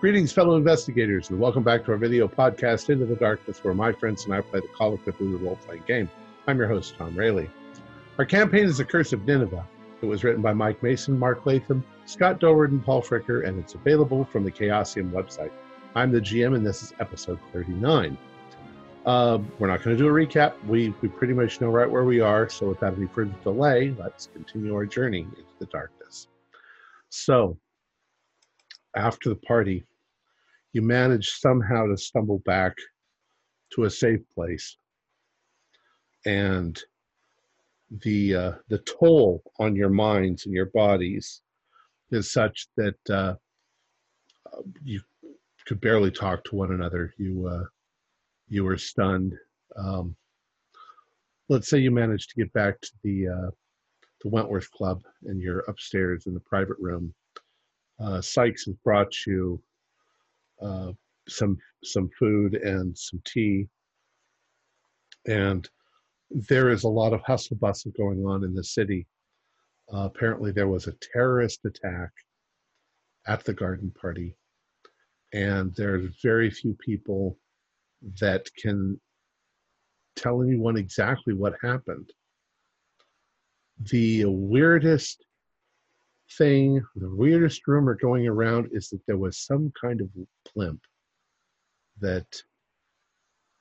Greetings, fellow investigators, and welcome back to our video podcast, Into the Darkness, where my friends and I play the Call of Cthulhu role playing game. I'm your host, Tom Rayleigh. Our campaign is The Curse of Nineveh. It was written by Mike Mason, Mark Latham, Scott Dorward, and Paul Fricker, and it's available from the Chaosium website. I'm the GM, and this is episode 39. Uh, we're not going to do a recap. We, we pretty much know right where we are, so without any further delay, let's continue our journey into the darkness. So, after the party, you manage somehow to stumble back to a safe place and the uh, the toll on your minds and your bodies is such that uh, you could barely talk to one another. You uh, you were stunned. Um, let's say you managed to get back to the uh, the Wentworth Club and you're upstairs in the private room. Uh, Sykes has brought you uh, some some food and some tea, and there is a lot of hustle bustle going on in the city. Uh, apparently, there was a terrorist attack at the garden party, and there's very few people that can tell anyone exactly what happened. The weirdest thing, the weirdest rumor going around is that there was some kind of blimp that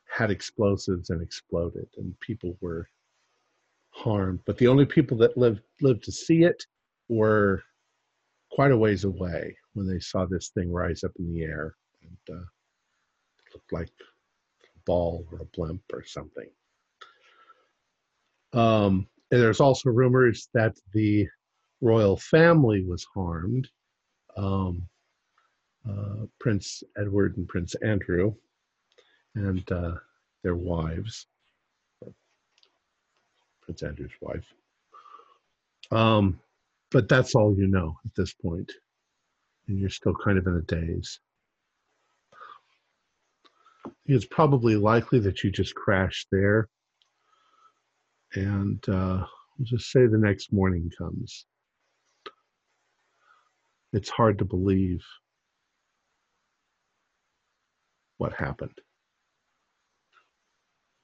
had explosives and exploded, and people were harmed. But the only people that lived lived to see it were quite a ways away when they saw this thing rise up in the air and uh, looked like a ball or a blimp or something. Um, and there's also rumors that the royal family was harmed. Um, uh, Prince Edward and Prince Andrew and uh, their wives, Prince Andrew's wife. Um, but that's all you know at this point, and you're still kind of in a daze. It's probably likely that you just crashed there, and uh, we'll just say the next morning comes. It's hard to believe what happened.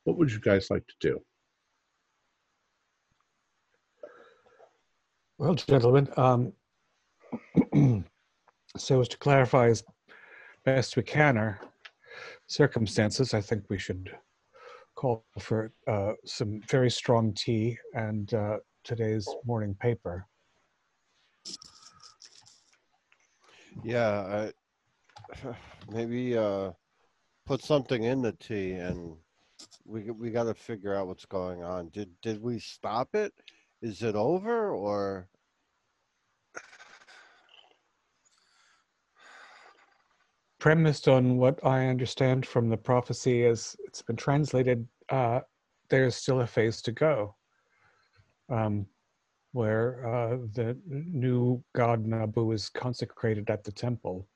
What would you guys like to do? Well, gentlemen, um, so as to clarify as best we can our circumstances, I think we should call for uh, some very strong tea and uh, today's morning paper. Yeah, I, maybe uh, put something in the tea, and we we got to figure out what's going on. Did did we stop it? Is it over or? Premised on what I understand from the prophecy, as it's been translated, uh, there's still a phase to go. Um, where uh, the new god Nabu is consecrated at the temple.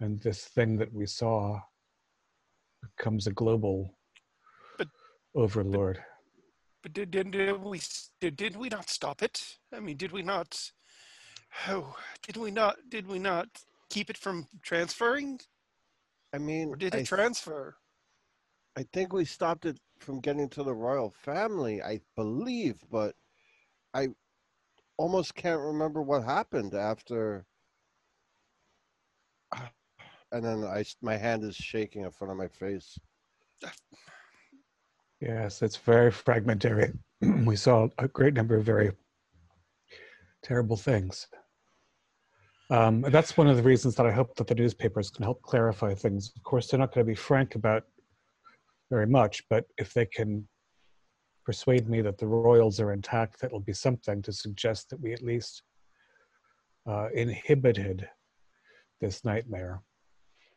And this thing that we saw becomes a global but, overlord. But, but did, did, did, we did, did we not stop it? I mean, did we not? Oh, did we not? Did we not keep it from transferring? I mean, or did I it transfer? I think we stopped it from getting to the royal family. I believe, but I almost can't remember what happened after. And then I, my hand is shaking in front of my face. Yes, it's very fragmentary. we saw a great number of very terrible things. Um, that's one of the reasons that I hope that the newspapers can help clarify things. Of course, they're not going to be frank about very much, but if they can persuade me that the royals are intact, that will be something to suggest that we at least uh, inhibited this nightmare.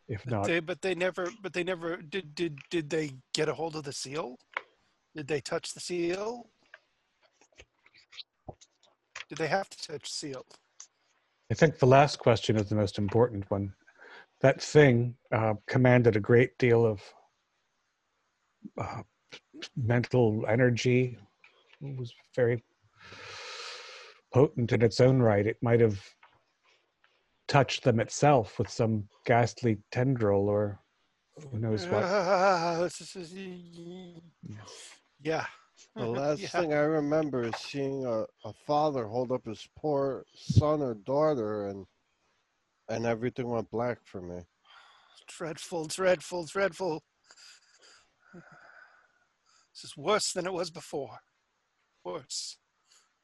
If But not, they, but they never. But they never did. Did did they get a hold of the seal? Did they touch the seal? Did they have to touch seal? I think the last question is the most important one. That thing uh, commanded a great deal of uh, mental energy. Was very potent in its own right. It might have touched them itself with some ghastly tendril or who knows what. This is- yeah. The last Yeah. thing I remember is seeing a, a father hold up his poor son or daughter and and everything went black for me. Dreadful, dreadful, dreadful. This is worse than it was before. Worse.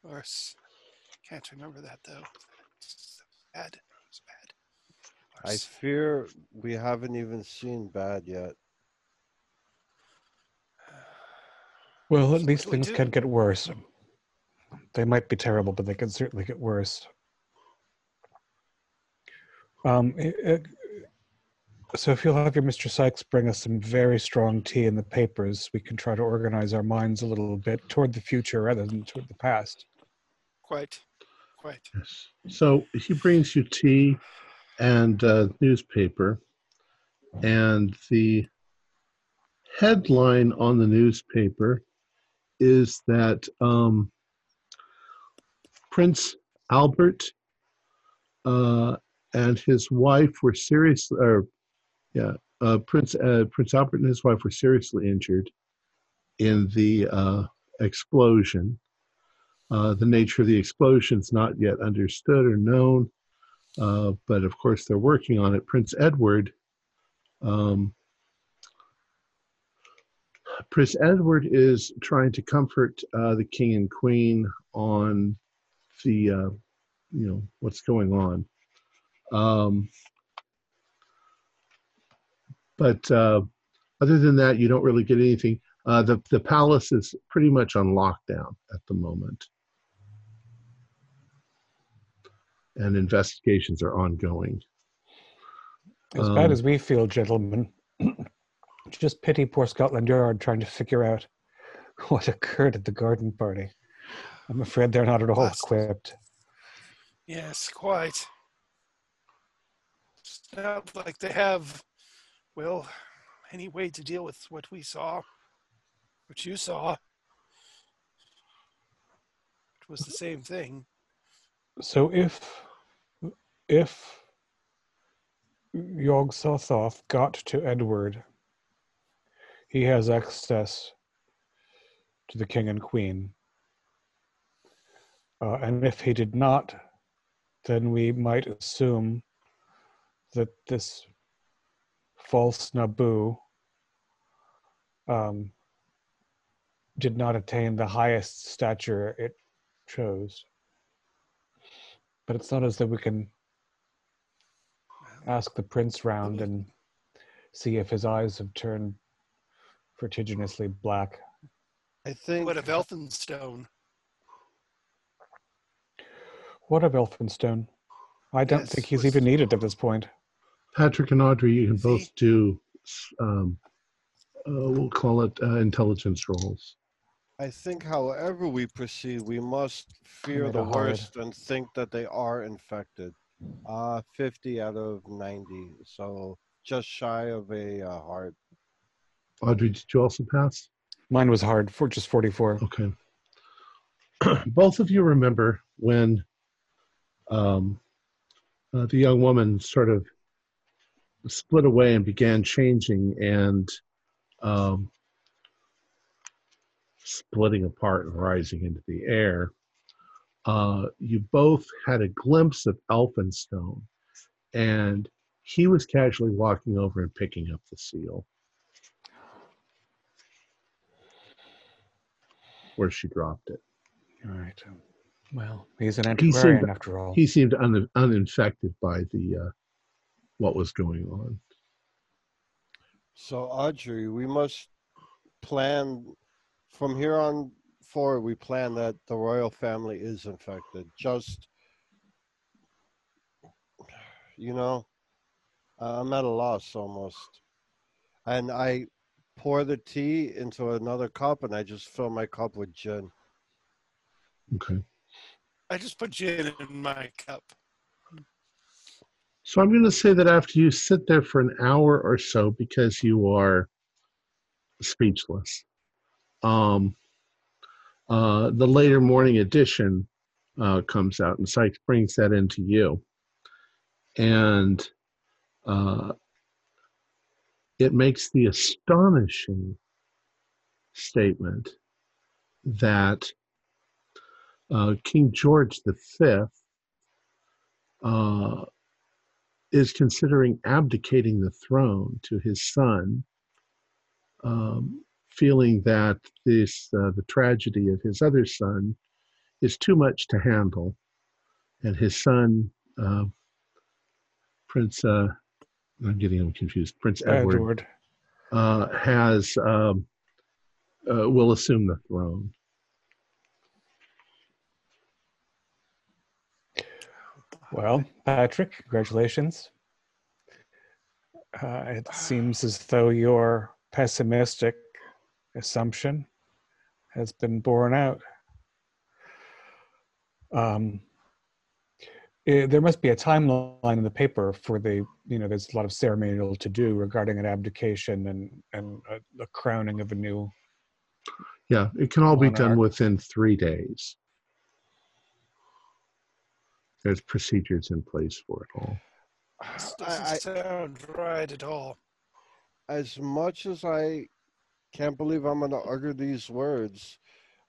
Worse. Can't remember that though. It's bad. It's bad. I fear we haven't even seen bad yet. Well, at So least what do we things can get worse. They might be terrible, but they can certainly get worse. Um, i- i- so if you'll have your Mr. Sykes bring us some very strong tea in the papers, we can try to organize our minds a little bit toward the future rather than toward the past. Quite. Quite. Yes. So he brings you tea and uh, newspaper, and the headline on the newspaper is that um, Prince Albert uh, and his wife were seriously, or yeah, uh, Prince uh, Prince Albert and his wife were seriously injured in the uh, explosion. Uh, the nature of the explosion is not yet understood or known, uh, but of course they're working on it. Prince Edward, um, Prince Edward is trying to comfort uh, the king and queen on the, you know, what's going on. Um, but uh, other than that, you don't really get anything. Uh, the the palace is pretty much on lockdown at the moment, and investigations are ongoing. As bad Um, as we feel, gentlemen, just pity poor Scotland Yard trying to figure out what occurred at the garden party. I'm afraid they're not at all Blast. equipped. Yes, quite. It's not like they have, well, any way to deal with what we saw, what you saw. It was the same thing. So if if Yog Sothoth got to Edward, he has access to the king and queen. Uh, and if he did not, then we might assume that this false Nabu um, did not attain the highest stature it chose. But it's not as though we can ask the prince round and see if his eyes have turned vertiginously black. I think What of Elphinstone? What of Elphinstone? I don't Yes, think he's was- even needed at this point. Patrick and Audrey, you can See? both do, um, uh, we'll call it uh, intelligence rolls. I think however we proceed, we must fear the it hard. worst and think that they are infected. Uh 50 out of 90. So just shy of a uh, heart. Audrey, did you also pass? Mine was hard for just 44. Okay. Both of you remember when um, uh, the young woman sort of split away and began changing and um, splitting apart and rising into the air. Uh, you both had a glimpse of Elphinstone, and he was casually walking over and picking up the seal where she dropped it. All right. Well, he's an He seemed- antiquarian after all. he seemed un, uninfected by the uh, what was going on. So Audrey, we must plan from here on forward. We plan that the royal family is infected. Just you know, I'm at a loss almost. And I pour the tea into another cup, and I just fill my cup with gin. Okay, I just put gin in my cup. So I'm going to say that after you sit there for an hour or so because you are speechless, um, uh, the later morning edition uh, comes out, and Sykes brings that into you, and uh, it makes the astonishing statement that uh, King George V is considering abdicating the throne to his son, um, feeling that this uh, the tragedy of his other son is too much to handle, and his son, uh, Prince, uh, I'm getting him confused, Prince Edward, Edward. uh, has um, uh, will assume the throne. Well, Patrick, congratulations. Uh, it seems as though your pessimistic assumption has been borne out. Um, eh, there must be a timeline in the paper for the, you know, there's a lot of ceremonial to do regarding an abdication and and a, the crowning of a new. Yeah, it can all be done within three days. There's procedures in place for it all. This I, doesn't I, sound right at all. as much as I can't believe I'm going to utter these words,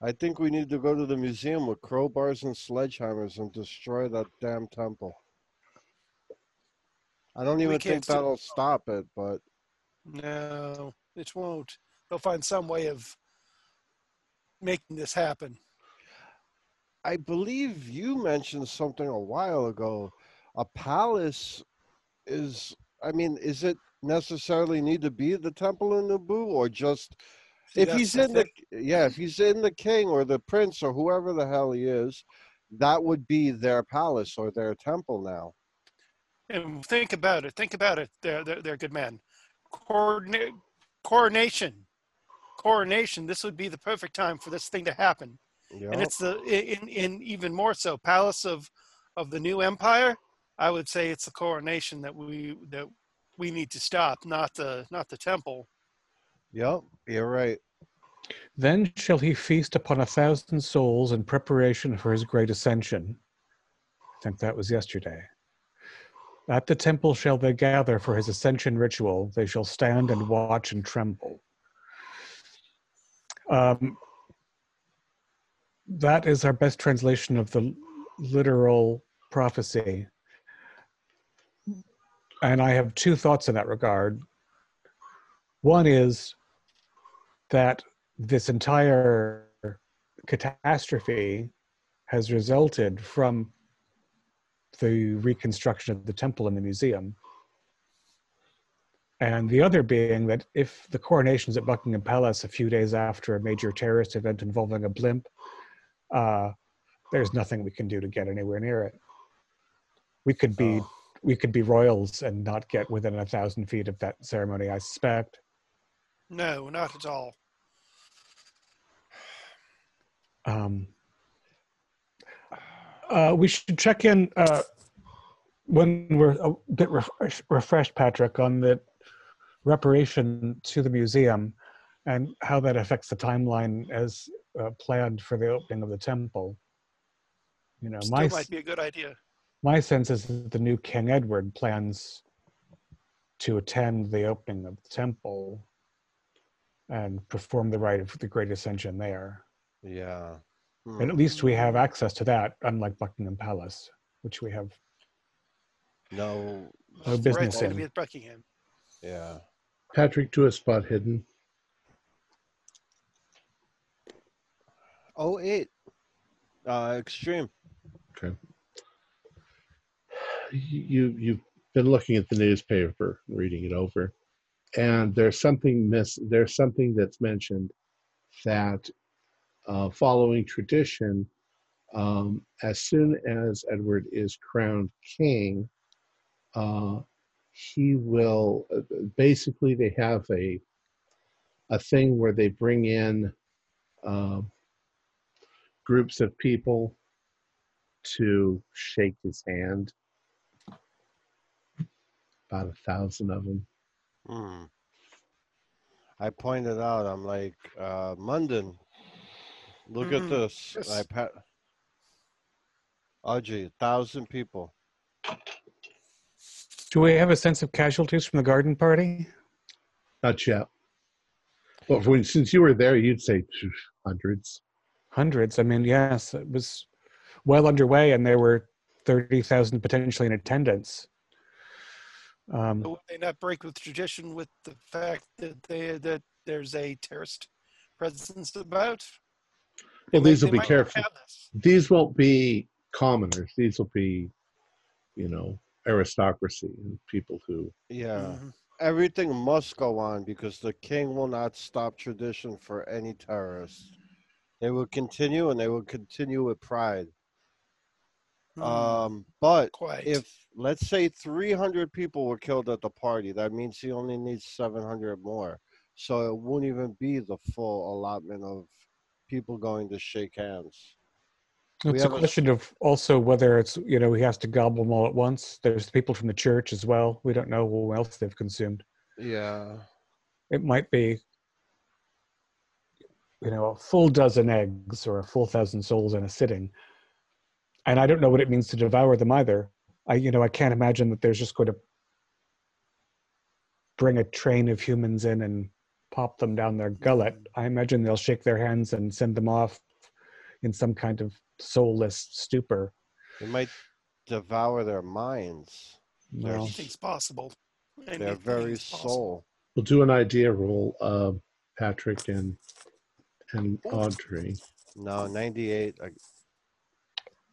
I think we need to go to the museum with crowbars and sledgehammers and destroy that damn temple. I don't even think that'll stop it, but No, it won't. They'll find some way of making this happen. I believe you mentioned something a while ago. A palace is, I mean, is it necessarily need to be the temple in Nabu or just See, if he's in the yeah if he's in the king or the prince or whoever the hell he is that would be their palace or their temple now And think about it. Think about it. They're they're, they're good men. Coordinate, coronation, coronation. This would be the perfect time for this thing to happen. Yeah And it's the in in even more so palace of of the new empire. I would say it's the coronation that we that we need to stop, not the not the temple. yep you're right Then shall he feast upon a thousand souls in preparation for his great ascension. I think that was yesterday. At the temple shall they gather for his ascension ritual. They shall stand and watch and tremble. Um, that is our best translation of the literal prophecy. And I have two thoughts in that regard. One is that this entire catastrophe has resulted from the reconstruction of the temple and the museum. And the other being that if the coronation's at Buckingham Palace a few days after a major terrorist event involving a blimp, uh, there's nothing we can do to get anywhere near it. We could be Oh. we could be royals and not get within a thousand feet of that ceremony, I suspect. No, not at all. Um, uh, we should check in uh, when we're a bit refresh, refreshed, Patrick, on the reparation to the museum and how that affects the timeline as uh, planned for the opening of the temple. You know, Still my might be a good idea. my sense is that the new King Edward plans to attend the opening of the temple and perform the rite of the Great Ascension there. yeah Hmm. And at least we have access to that, unlike Buckingham Palace, which we have no no Right, business it's going to be in. at Buckingham. yeah Patrick, to a spot hidden. Oh eight uh extreme Okay. You you've been looking at the newspaper, reading it over, and there's something miss. There's something that's mentioned that, uh, following tradition, um, as soon as Edward is crowned king, uh, he will uh, basically they have a a thing where they bring in um groups of people to shake his hand. About a thousand of them. Hmm. I pointed out, I'm like, uh, Munden, look at Mhm. this. Yes. I pat. Audrey, a thousand people. Do we have a sense of casualties from the garden party? Not yet. But when, since you were there, you'd say hundreds. Hundreds. I mean, yes, it was well underway, and there were thirty thousand potentially in attendance. Um, Would they not break with tradition with the fact that they that there's a terrorist presence about? Well, might- these will they be careful. These won't be commoners. These will be, you know, aristocracy and people who. Yeah. Mhm. Everything must go on because the king will not stop tradition for any terrorists. They will continue and they will continue with pride. Hmm, Um, but quite. if let's say 300 people were killed at the party, that means he only needs 700 more. So it won't even be the full allotment of people going to shake hands. We it's a have a- question of also whether it's you know he has to gobble them all at once. There's people from the church as well. We don't know who else they've consumed. Yeah. It might be you know a full dozen eggs or a full thousand souls in a sitting. And I don't know what it means to devour them either. I you know I can't imagine that there's just going to bring a train of humans in and pop them down their gullet. I imagine they'll shake their hands and send them off in some kind of soulless stupor. They might devour their minds, Well, Anything's possible. their very possible. soul. We'll do an idea roll, uh, Patrick and and Audrey. No, 98.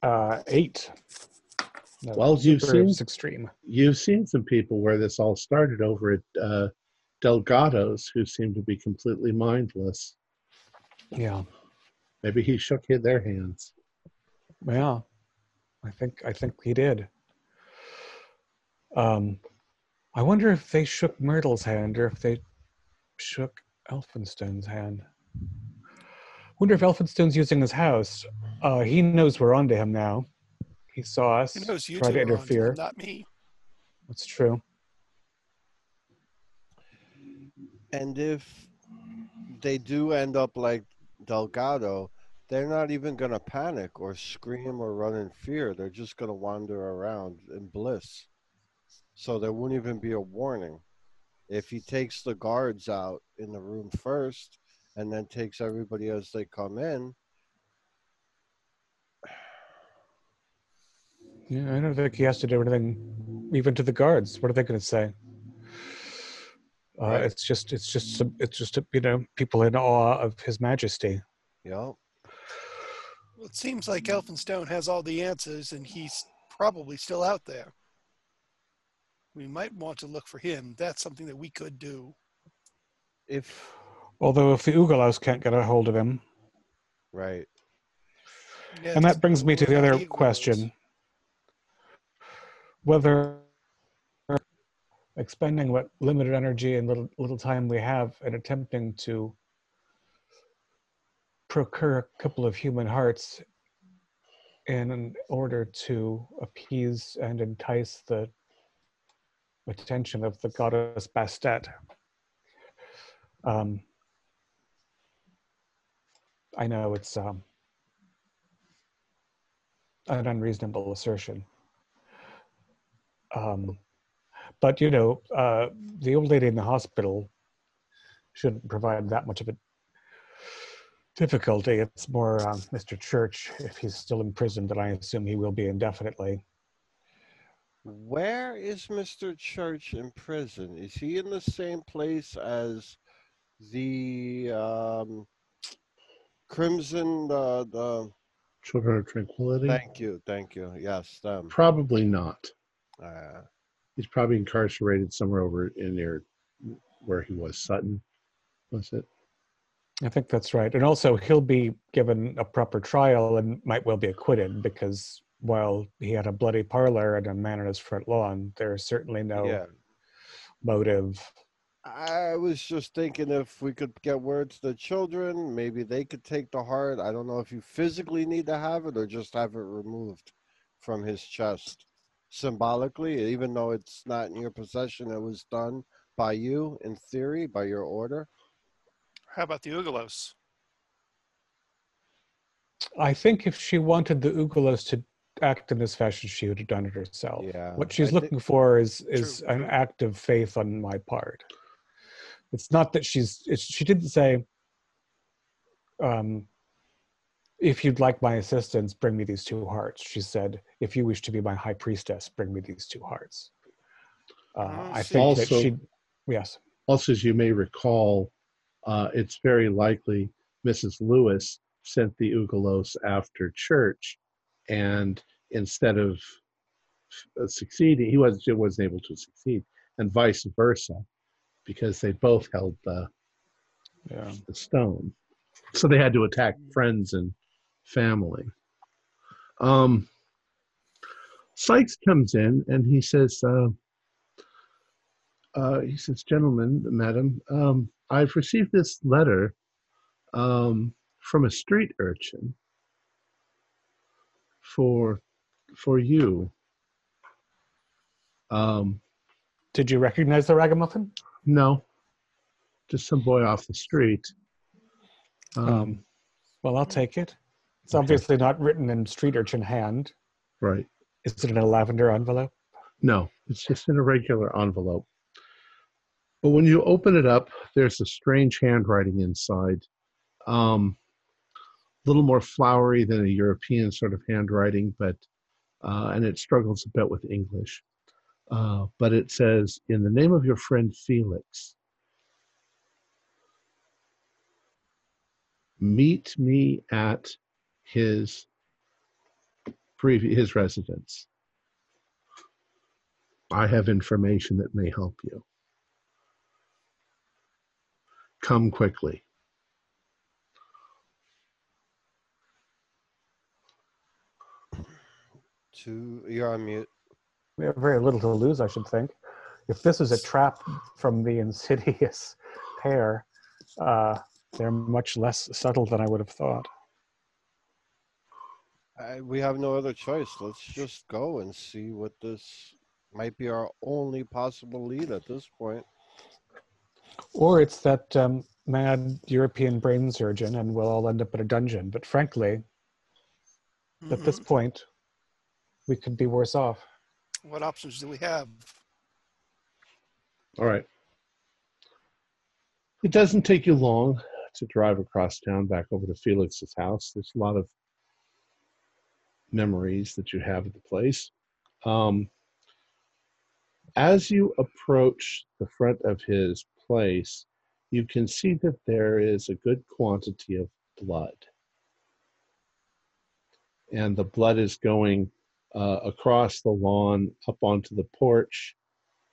I, uh, eight. No, Well, you've super seen- extreme. You've seen some people where this all started over at uh, Delgado's who seem to be completely mindless. Yeah, Maybe he shook their hands. yeah. I think I think he did. Um, I wonder if they shook Myrtle's hand or if they shook Elphinstone's hand. Wonder if Elphinstone's using his house. Uh, he knows we're onto him now. He saw us He knows? You try two to are onto interfere. them, not me. That's true. and if they do end up like Delgado, they're not even going to panic or scream or run in fear. They're just going to wander around in bliss. So there won't even be a warning. If he takes the guards out in the room first and then takes everybody as they come in, Yeah, I don't think he has to do anything, even to the guards. What are they going to say? Uh, Right. It's just, it's just, some- it's just, you know, people in awe of His Majesty. you know, Well, it seems like Elphinstone has all the answers, and he's probably still out there. We might want to look for him. That's something that we could do. if, Although, if the Ugalaus can't get a hold of him, right. Yeah, and that brings me to the other Eagles. question: whether expending what limited energy and little little time we have and attempting to procure a couple of human hearts in order to appease and entice the attention of the goddess Bastet. Um, I know it's um, an unreasonable assertion. Um, but you know, uh, the old lady in the hospital shouldn't provide that much of a difficulty. It's more um, Mr. Church, if he's still in prison, that I assume he will be indefinitely. Where is Mr. Church in prison? Is he in the same place as the um, Crimson? Uh, the Children of Tranquility? thank you, thank you. Yes, them. Probably not. Uh, He's probably incarcerated somewhere over in there, where he was, Sutton. Was it? I think that's right. And also, he'll be given a proper trial and might well be acquitted because while he had a bloody parlor and a man on his front lawn, there's certainly no Yeah, motive. I was just thinking if we could get word to the children, maybe they could take the heart. I don't know if you physically need to have it or just have it removed from his chest symbolically, even though it's not in your possession. It was done by you, in theory, by your order. How about the Ugalos? I think if she wanted the Ugalos to act in this fashion, she would have done it herself. Yeah, What she's I thi- looking for is is True, an act of faith on my part. It's not that she's. It's, she didn't say, um, "If you'd like my assistance, bring me these two hearts." She said, "If you wish to be my high priestess, bring me these two hearts." Uh, Oh, I see. think that she. Yes. Also, as you may recall, uh, it's very likely Mrs. Lewis sent the Ugalos after Church, and instead of uh, succeeding, he was he wasn't able to succeed, and vice versa, because they both held the, Yeah. the stone, so they had to attack friends and family. Um, Sykes comes in and he says. Uh, uh, he says, Gentlemen, madam, um, I've received this letter um, from a street urchin for for you. Um, Did you recognize the ragamuffin? No, just some boy off the street. Um, Um, Well, I'll take it. It's Okay. obviously not written in street urchin hand. right. Is it in a lavender envelope? No, it's just in a regular envelope. But when you open it up, there's a strange handwriting inside. Um, a little more flowery than a European sort of handwriting, but uh, and it struggles a bit with English. Uh, but it says, "In the name of your friend Felix, meet me at his previ- his residence." I have information that may help you. Come quickly. Two, you're on mute. We have very little to lose, I should think. If this is a trap from the insidious pair, uh, they're much less subtle than I would have thought. I, we have no other choice. Let's just go and see what this might be our only possible lead at this point. Or it's that um, mad European brain surgeon, and we'll all end up in a dungeon. But frankly, at this Mhm. point, we could be worse off. What options do we have? All right. It doesn't take you long to drive across town back over to Felix's house. There's a lot of memories that you have of the place. Um, as you approach the front of his place, you can see that there is a good quantity of blood. And the blood is going uh, across the lawn up onto the porch.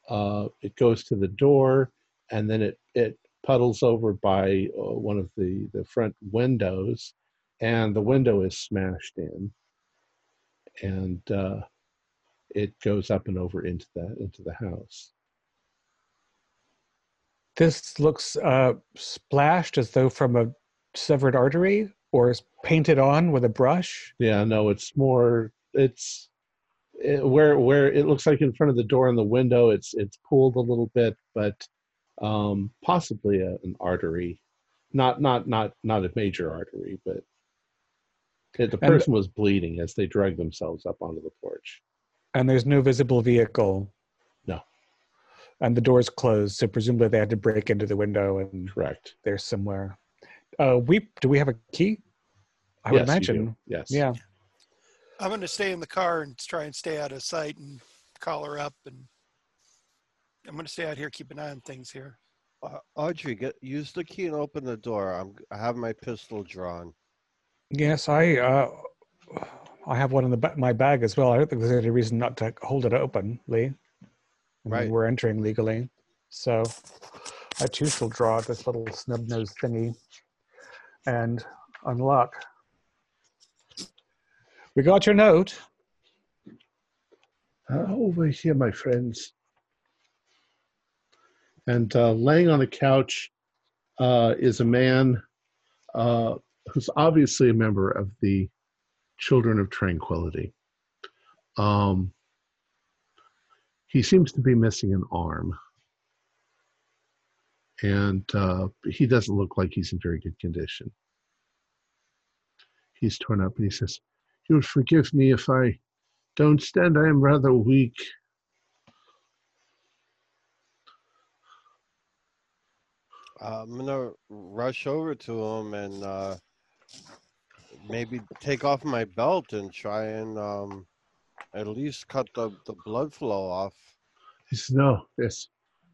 Uh, it goes to the door, and then it, it puddles over by uh, one of the, the front windows, and the window is smashed in. And uh, it goes up and over into the into the house. This looks uh, splashed as though from a severed artery, or is painted on with a brush. Yeah, no, it's more. It's it, where where it looks like in front of the door and the window. It's it's pulled a little bit, but um, possibly a, an artery, not not not not a major artery, but it, the And- person was bleeding as they dragged themselves up onto the porch. And there's no visible vehicle. No. And the door's closed, so presumably they had to break into the window and Correct. they're somewhere. Uh, we do we have a key? I would Yes, you imagine. Yes. Yeah. I'm going to stay in the car and try and stay out of sight and call her up. And I'm going to stay out here, keep an eye on things here. Uh, Audrey, get use the key and open the door. I'm I have my pistol drawn. Yes, I uh, I have one in the ba- my bag as well. I don't think there's any reason not to hold it open, Lee. I mean, Right. We're entering legally, so I too shall draw this little snub nosed thingy and unlock. We got your note. Uh, over here, my friends. And uh, laying on a couch uh, is a man uh, who's obviously a member of the Children of Tranquility. Um, he seems to be missing an arm. And uh, he doesn't look like he's in very good condition. He's torn up and he says, You'll forgive me if I Don't stand, I am rather weak. Uh, I'm gonna rush over to him and uh, maybe take off my belt and try and um, at least cut the, the blood flow off. Says, No, there's,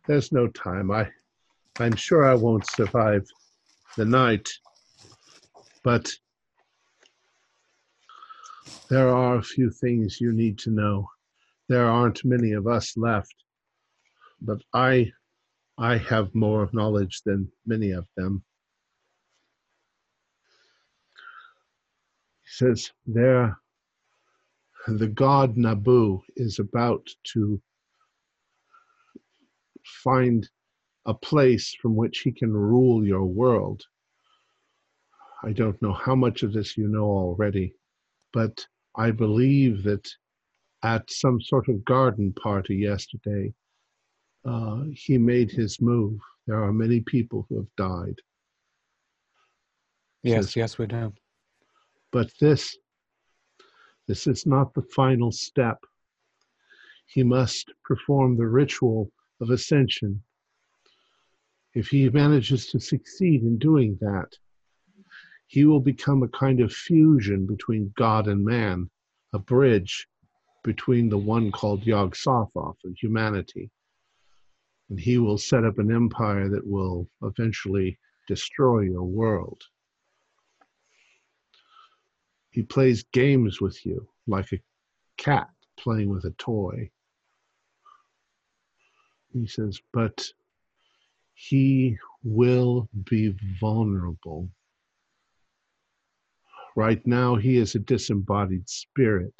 there's no time. I, I'm sure I won't survive the night, but there are a few things you need to know. There aren't many of us left, but I, I have more knowledge than many of them. He says, There, the god Nabu is about to find a place from which he can rule your world. I don't know how much of this you know already, but I believe that at some sort of garden party yesterday, uh, he made his move. There are many people who have died, Yes, Says- yes, we know. but this, this is not the final step. He must perform the ritual of ascension. If he manages to succeed in doing that, he will become a kind of fusion between God and man, a bridge between the one called Yog Sothoth and humanity. And he will set up an empire that will eventually destroy your world. He plays games with you like a cat playing with a toy. He says, but he will be vulnerable. Right now, he is a disembodied spirit,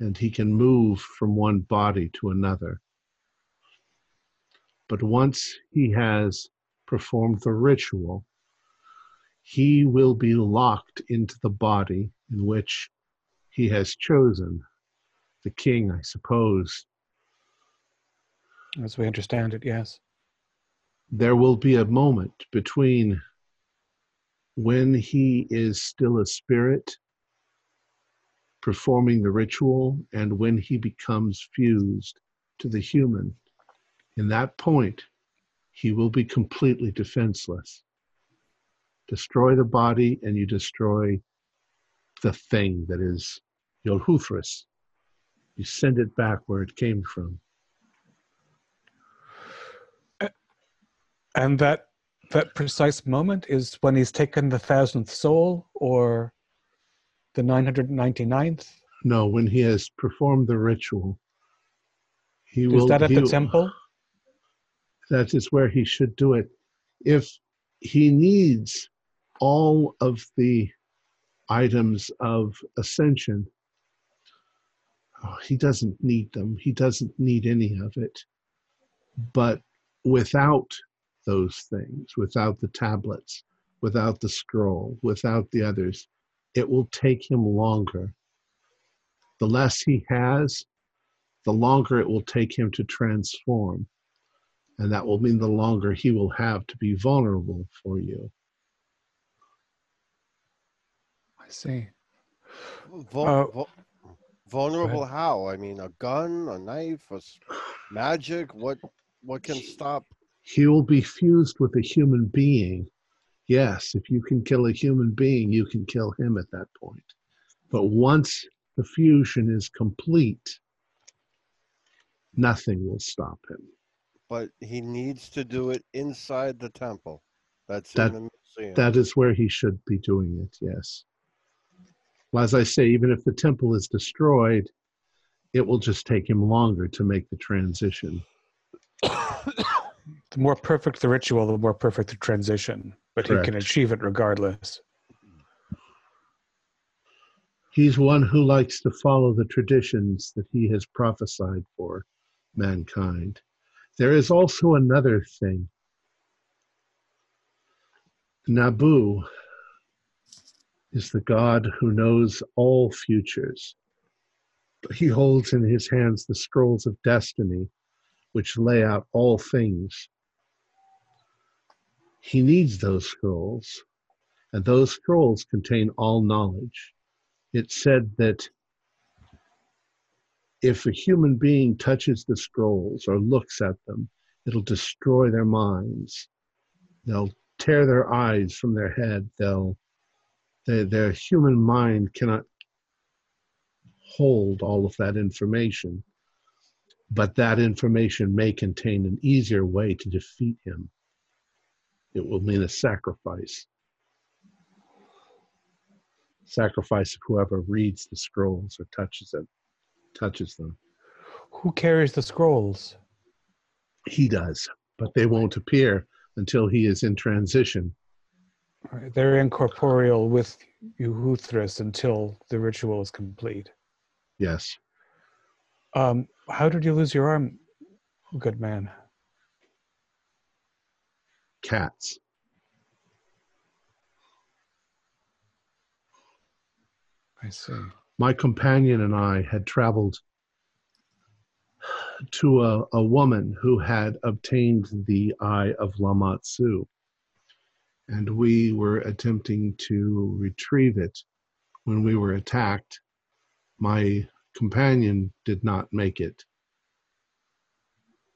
and he can move from one body to another. But once he has performed the ritual, he will be locked into the body in which he has chosen. The king, I suppose. As we understand it, yes. There will be a moment between when he is still a spirit performing the ritual and when he becomes fused to the human. In that point, he will be completely defenseless. Destroy the body and you destroy the thing that is Yolhuthris. You send it back where it came from. And that that precise moment is when he's taken the thousandth soul or the 999th. No, when he has performed the ritual, he will. Is that at he the will- temple? That is where he should do it. If he needs all of the items of ascension, oh, he doesn't need them. He doesn't need any of it. But without those things, without the tablets, without the scroll, without the others, it will take him longer. The less he has, the longer it will take him to transform. And that will mean the longer he will have to be vulnerable for you. I see. Vul- Uh, vul- vulnerable how? I mean, a gun, a knife, a s- magic. What what can stop? He will be fused with a human being. Yes, if you can kill a human being, you can kill him at that point. But once the fusion is complete, nothing will stop him. But he needs to do it inside the temple. That's That- in the museum. That is where he should be doing it, yes. Well, as I say, even if the temple is destroyed, it will just take him longer to make the transition. The more perfect the ritual, the more perfect the transition. But he can achieve it regardless. He's one who likes to follow the traditions that he has prophesied for mankind. There is also another thing. Nabu is the god who knows all futures. He holds in his hands the scrolls of destiny, which lay out all things. He needs those scrolls, and those scrolls contain all knowledge it said that if a human being touches the scrolls or looks at them, it'll destroy their minds. They'll tear their eyes from their head. They'll their, their human mind cannot hold all of that information, but that information may contain an easier way to defeat him. It will mean a sacrifice. Sacrifice of whoever reads the scrolls or touches it, touches them. Who carries the scrolls? He does, but they won't appear until he is in transition. Right, They're incorporeal with Euhuthris until the ritual is complete. Yes. Um, how did you lose your arm, good man? Cats. I see. my companion and I had traveled to a, a woman who had obtained the eye of Lamatsu. And we were attempting to retrieve it when we were attacked. My companion did not make it.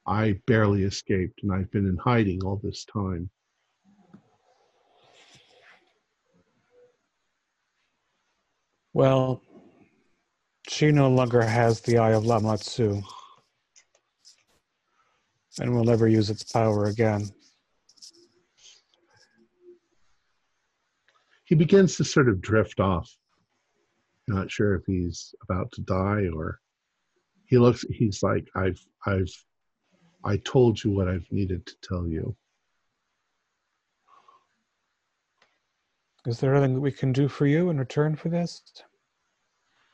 I barely escaped, and I've been in hiding all this time. Well, she no longer has the Eye of Lamatsu and will never use its power again. he begins to sort of drift off. Not sure if he's about to die or he looks he's like I've I've I told you what I've needed to tell you. Is there anything that we can do for you in return for this?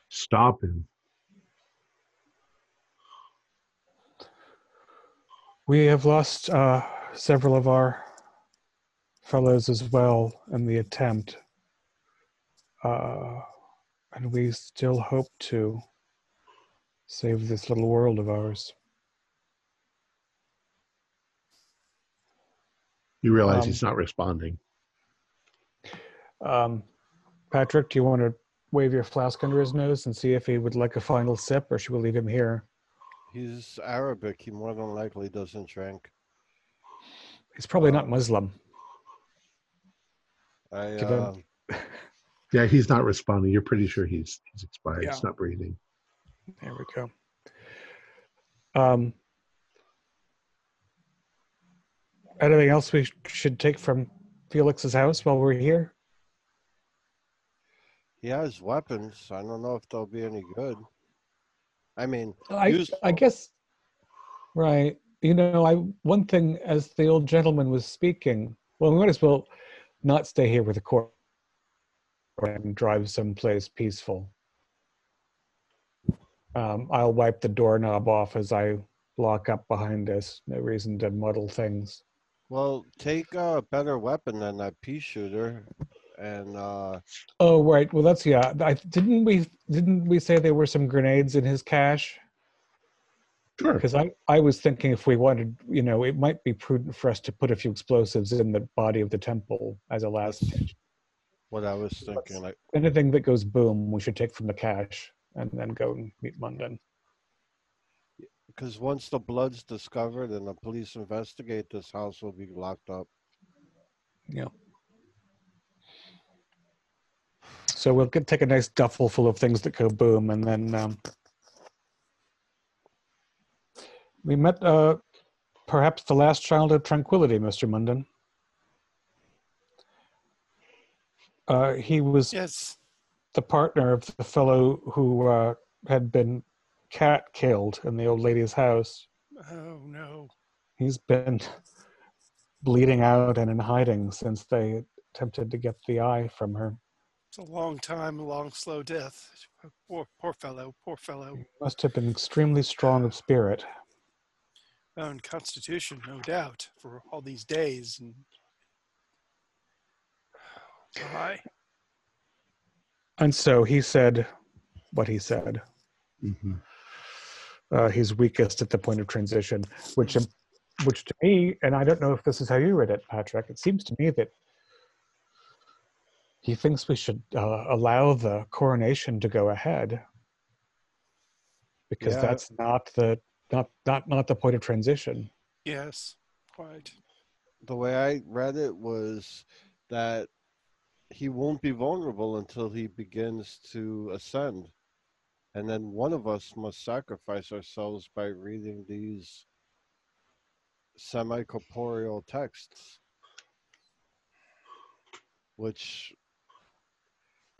Stop him. We have lost uh, several of our fellows as well in the attempt. Uh, and we still hope to save this little world of ours. You realize Um, he's not responding. Um, Patrick, do you want to wave your flask under his nose and see if he would like a final sip, or should we leave him here? He's Arabic. He more than likely doesn't drink. He's probably not Muslim. I Give him- um, Yeah, he's not responding. You're pretty sure he's he's expired. Yeah. He's not breathing. There we go. Um, anything else we should take from Felix's house while we're here? he has weapons. I don't know if they'll be any good. I mean, I, Useful. I guess, right. You know, I one thing as the old gentleman was speaking. Well, we might as well not stay here with the court and drive someplace peaceful. Um, I'll wipe the doorknob off as I lock up behind us. No reason to muddle things. Well, take a better weapon than that pea shooter, and uh, Oh, right. Well, that's yeah. I didn't we didn't we say there were some grenades in his cache? Sure. Because I, I was thinking if we wanted, you know, it might be prudent for us to put a few explosives in the body of the temple as a last what I was thinking, like, Anything that goes boom, we should take from the cache and then go and meet London. Because once the blood's discovered and the police investigate, this house will be locked up. Yeah. So we'll get, take a nice duffel full of things that go boom, and then um, we met uh, perhaps the last child of tranquility, Mister Munden. Uh, he was Yes. the partner of the fellow who uh, had been cat killed in the old lady's house. Oh no. He's been bleeding out and in hiding since they attempted to get the eye from her. It's a long time, a long, slow death. Poor, poor fellow. Poor fellow. Must have been extremely strong of spirit. Own constitution, no doubt, for all these days. And why? And so he said what he said. hmm Uh, he's weakest at the point of transition, which, which to me, and I don't know if this is how you read it, Patrick. It seems to me that he thinks we should uh, allow the coronation to go ahead because Yeah. that's not the not not not the point of transition. Yes, quite. The way I read it was that he won't be vulnerable until he begins to ascend. And then one of us must sacrifice ourselves by reading these semi corporeal texts, which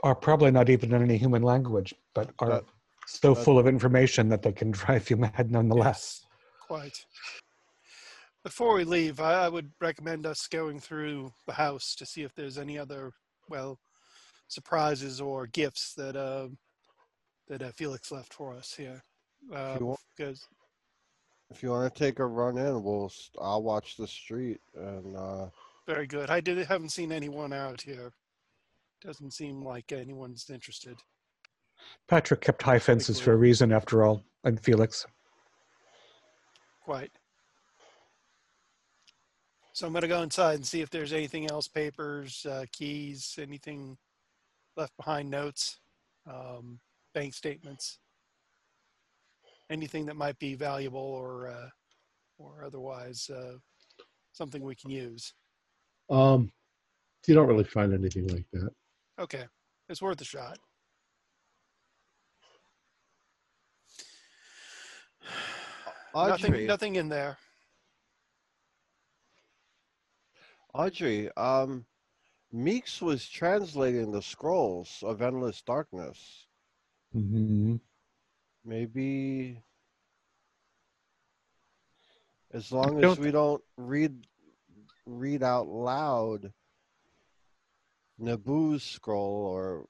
Are probably not even in any human language, but are That- so that- full of information that they can drive you mad nonetheless. Yes, quite. Before we leave, I, I would recommend us going through the house to see if there's any other, well, surprises or gifts that uh, that uh, Felix left for us here. Uh, you wa- because if you want to take a run in, we'll s- I'll watch the street and uh, very good. I did haven't seen anyone out here. Doesn't seem like anyone's interested. Patrick kept high fences for a reason, after all, and Felix. Quite. So I'm gonna go inside and see if there's anything else, papers, uh, keys, anything left behind, notes, um, bank statements, anything that might be valuable or uh, or otherwise uh, something we can use. Um, you don't really find anything like that. Okay, it's worth a shot. Audrey, Nothing, nothing in there. Audrey, um, Meeks was translating the scrolls of endless darkness. Hmm Maybe as long as don't- we don't read read out loud Nabu's scroll or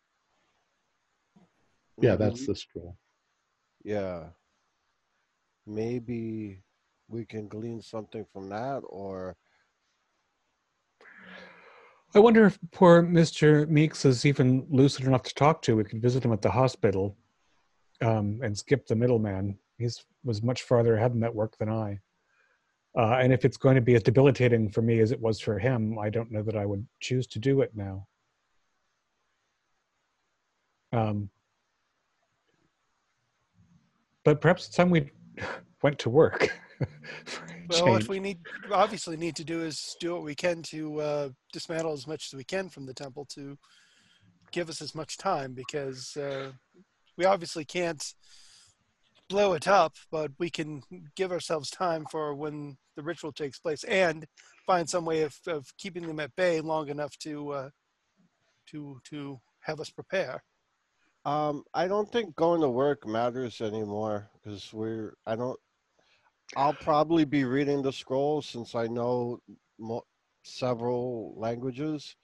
Yeah, maybe that's the scroll. yeah. Maybe we can glean something from that or I wonder if poor Mr. Meeks is even lucid enough to talk to. We could visit him at the hospital um, and skip the middleman. He was much farther ahead in that work than I. Uh, and if it's going to be as debilitating for me as it was for him, I don't know that I would choose to do it now. Um, but perhaps it's time we went to work. for a Well, what we need obviously need to do is do what we can to uh, dismantle as much as we can from the temple to give us as much time because uh, we obviously can't blow it up, but we can give ourselves time for when the ritual takes place and find some way of, of keeping them at bay long enough to uh, to to have us prepare. Um, I don't think going to work matters anymore because we're. I don't. I'll probably be reading the scrolls since I know mo- several languages.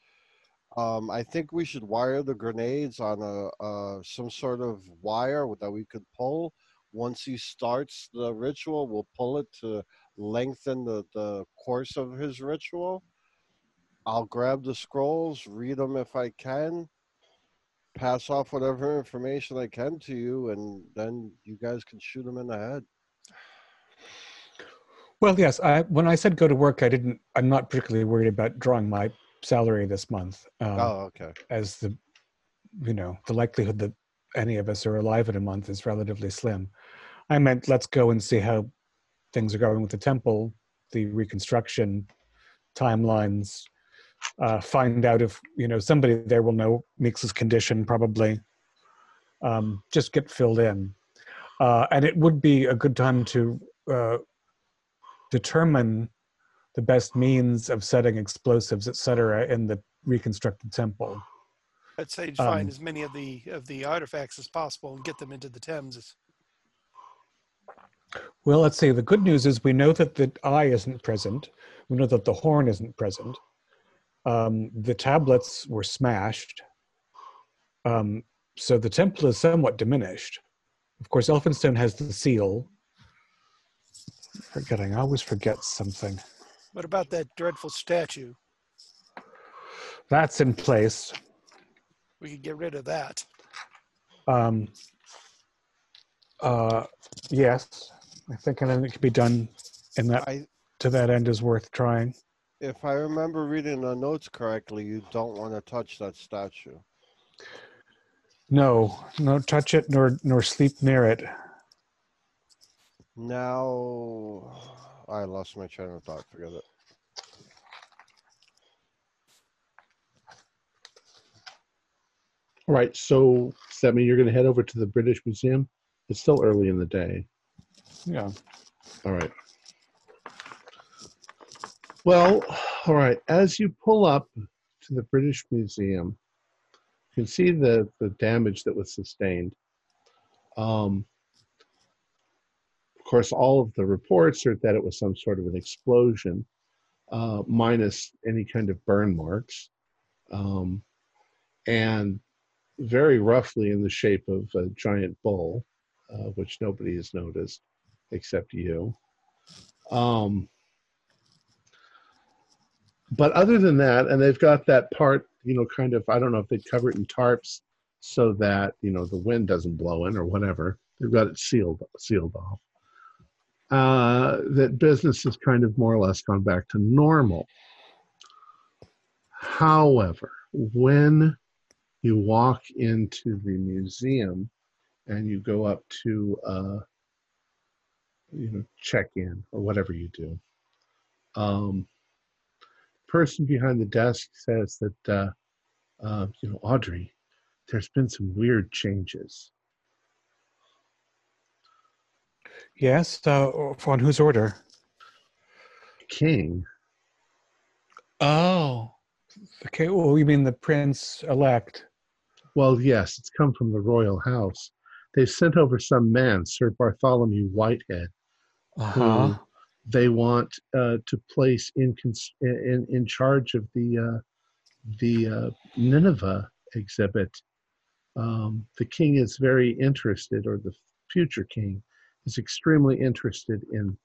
Um, I think we should wire the grenades on a some sort of wire that we could pull. Once he starts the ritual, we'll pull it to lengthen the, the course of his ritual. I'll grab the scrolls, read them if I can, pass off whatever information I can to you, and then you guys can shoot him in the head. Well, yes. I, when I said go to work, I didn't. I'm not particularly worried about drawing my salary this month, um, oh, okay. as the, you know, the likelihood that any of us are alive in a month is relatively slim. I meant let's go and see how things are going with the temple, the reconstruction timelines. Uh, find out if you know somebody there will know Meeks's condition probably. Um, just get filled in, uh, and it would be a good time to uh, determine the best means of setting explosives, et cetera, in the reconstructed temple. I'd say find Um, as many of the of the artifacts as possible and get them into the Thames. Well, let's see. The good news is we know that the eye isn't present. We know that the horn isn't present. Um, the tablets were smashed. Um, so the temple is somewhat diminished. Of course, Elphinstone has the seal. Forgetting, I always forget something. What about that dreadful statue? That's in place. We could get rid of that. Um, uh, yes, I think anything that can be done in that I, to that end is worth trying. if I remember reading the notes correctly, you don't want to touch that statue. No, no touch it nor nor sleep near it. Now, I lost my train of thought. Forget it. All right. So, does that mean you're going to head over to the British Museum? It's still early in the day. Yeah. All right. Well, all right. As you pull up to the British Museum, you can see the, the damage that was sustained. Um, of course, all of the reports are that it was some sort of an explosion, uh, minus any kind of burn marks, um, and very roughly in the shape of a giant bull, uh, which nobody has noticed except you. Um, but other than that, and they've got that part, you know, kind of, I don't know if they cover it in tarps so that, you know, the wind doesn't blow in or whatever. They've got it sealed, sealed off. Uh, that business has kind of more or less gone back to normal. However, when you walk into the museum and you go up to, uh, you know, check in or whatever you do, um, person behind the desk says that, uh, uh, you know, Audrey, there's been some weird changes. Yes. Uh, on whose order? King, Oh. Okay. Well, you mean the prince elect? well, yes, it's come from the royal house. They've sent over some man, Sir Bartholomew Whitehead, Uh who they want uh, to place in, cons- in in charge of the uh, the uh, Nineveh exhibit. Um, the king is very interested, or the future king is extremely interested in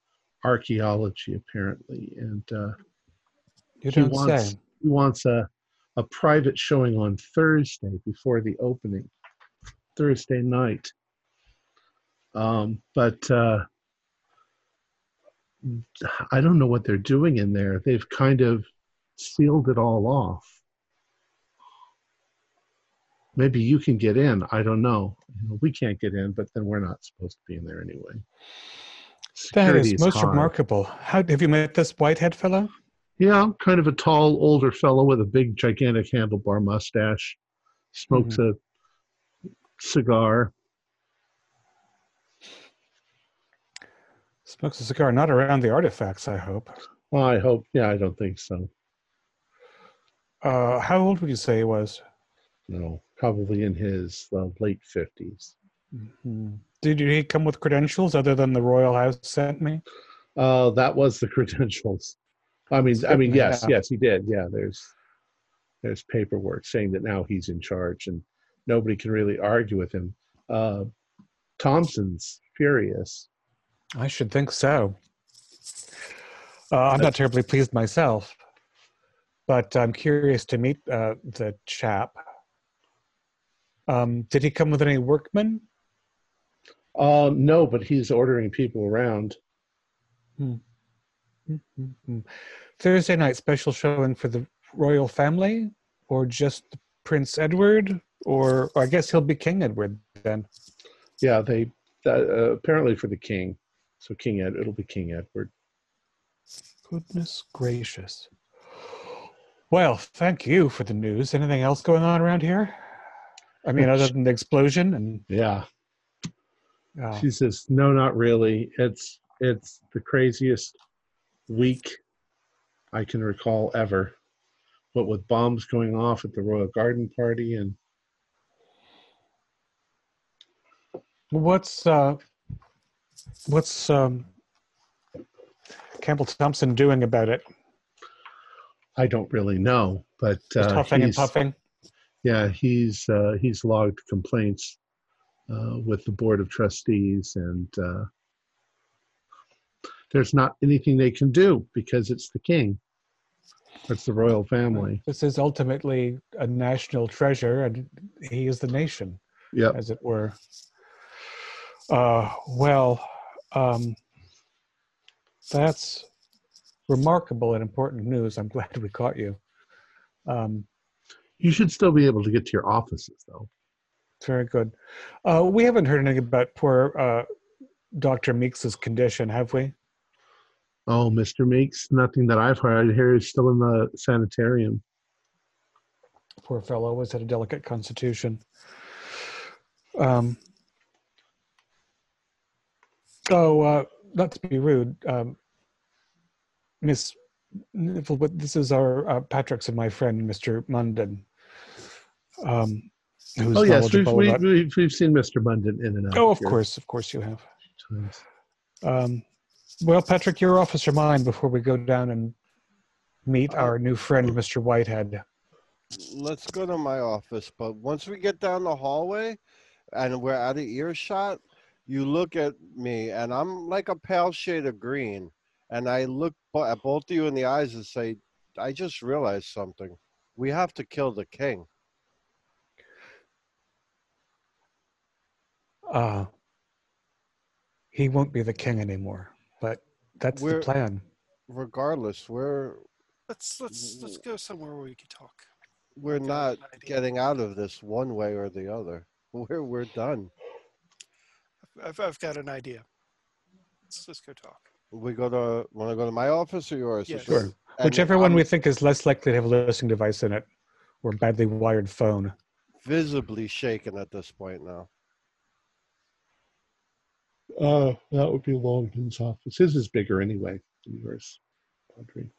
archaeology, apparently, and uh, he wants say. he wants a a private showing on Thursday before the opening, Thursday night. Um, but uh, I don't know what they're doing in there. They've kind of sealed it all off. Maybe you can get in. I don't know. We can't get in, but then we're not supposed to be in there anyway. That Security is most remarkable. How have you met this Whitehead fellow? Yeah, kind of a tall, older fellow with a big, gigantic handlebar mustache. Smokes a cigar. Smokes a cigar, not around the artifacts, I hope. Well, I hope. Yeah, I don't think so. Uh, how old would you say he was? No, probably in his uh, late fifties. Mhm. Did he come with credentials other than the royal house sent me? Uh, that was the credentials. I mean, I mean, yes, yes, he did. Yeah, there's there's paperwork saying that now he's in charge, and nobody can really argue with him. Uh, Thompson's furious. I should think so. Uh, I'm not terribly pleased myself, but I'm curious to meet uh, the chap. Um, did he come with any workmen? Uh, no, but he's ordering people around. Mhm. Thursday night special showing for the royal family, or just Prince Edward, or, or I guess he'll be King Edward then. Yeah, they uh, apparently for the king. So King Ed, it'll be King Edward. Goodness gracious. Well, thank you for the news. Anything else going on around here? I mean, other than the explosion and Yeah, uh, She says, "No, not really. It's it's the craziest week I can recall ever. What with bombs going off at the Royal Garden Party and what's uh, what's um, Campbell Thompson doing about it? I don't really know, but Just uh, huffing and he's- puffing. Yeah, he's uh, he's logged complaints uh, with the board of trustees, and uh, there's not anything they can do because it's the king. It's the royal family. This is ultimately a national treasure, and he is the nation. Yep. as it were. Uh, well, um, that's remarkable and important news. I'm glad we caught you. Um, You should still be able to get to your offices, though. very good. Uh, we haven't heard anything about poor uh, Dr. Meeks's condition, have we? Oh, Mr. Meeks, nothing that I've heard. I hear he's still in the sanitarium. Poor fellow always had a delicate constitution. Um, oh, uh, not to be rude, um, Miss this is our uh, Patrick's and my friend, Mr. Munden. Um, who's Oh yes, we've, we've, about- we've, we've seen Mr. Munden in and out. Oh, of here course, of course you have. Um, well, Patrick, your officer mine before we go down and meet Uh, our new friend, Mr. Whitehead. Let's go to my office. But once we get down the hallway and we're out of earshot, you look at me and I'm like a pale shade of green. And I look at both of you in the eyes and say, I just realized something. We have to kill the king. Uh, he won't be the king anymore, but that's We're- the plan. Regardless, we're Let's let's let's go somewhere where we can talk. we're Got not getting out of this one way or the other. We're we're done. I've I've got an idea. Let's let's go talk. We go to want to go to my office or yours? Yes. Sure. And Whichever one I'm we think is less likely to have a listening device in it or badly wired phone. visibly shaken at this point now. Uh, that would be Longden's office. His is bigger anyway than yours, Audrey.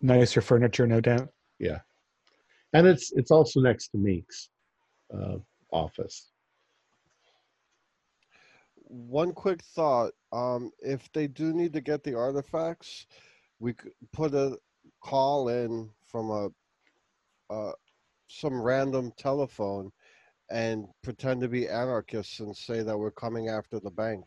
Nicer furniture, no doubt. Yeah, and it's it's also next to Meek's uh, office. One quick thought: um, if they do need to get the artifacts, we could put a call in from a uh, some random telephone and pretend to be anarchists and say that we're coming after the bank.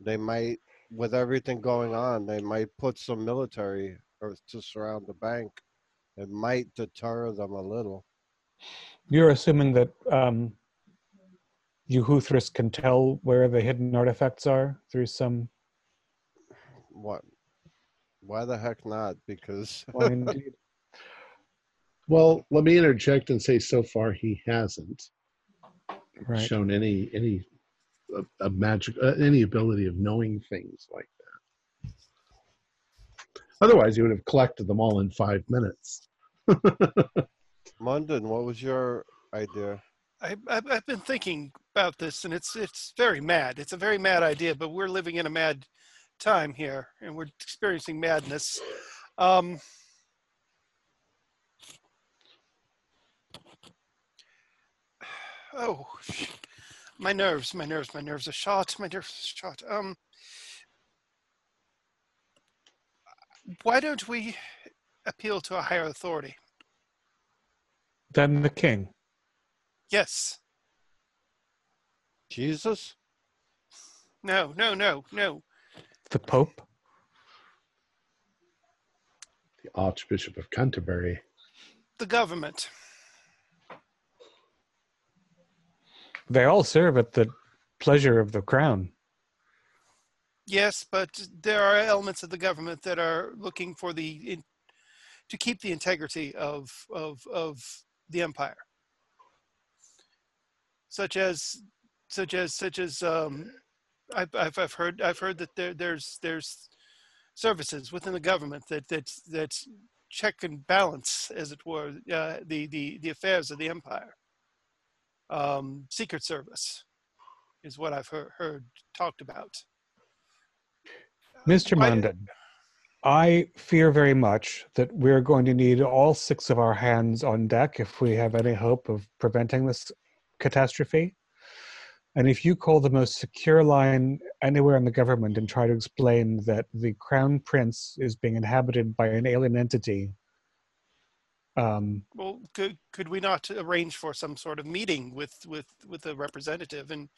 They might, with everything going on, they might put some military or to surround the bank. It might deter them a little. You're assuming that um, you Huthris can tell where the hidden artifacts are through some. What? Why the heck not? Because Well, indeed. Well, let me interject and say, so far he hasn't right. shown any any uh, a magic uh, any ability of knowing things like that. Otherwise, he would have collected them all in five minutes. Munden, what was your idea? I, I've, I've been thinking about this, and it's it's very mad. It's a very mad idea, but we're living in a mad time here, and we're experiencing madness. Um, oh, my nerves, my nerves, my nerves are shot. My nerves are shot. Um, why don't we appeal to a higher authority? Then the king. Yes. Jesus? No. No. No. No. The Pope. The Archbishop of Canterbury. The government. They all serve at the pleasure of the crown. Yes, but there are elements of the government that are looking for the in, to keep the integrity of of of the empire, such as such as such as um, I've, I've I've heard I've heard that there there's there's services within the government that that that check and balance, as it were, uh, the the the affairs of the empire. Um, Secret Service is what I've heard, heard talked about. Mr. Munden, I fear very much that we're going to need all six of our hands on deck if we have any hope of preventing this catastrophe. And if you call the most secure line anywhere in the government and try to explain that the crown prince is being inhabited by an alien entity, um, Well, could could we not arrange for some sort of meeting with with with a representative and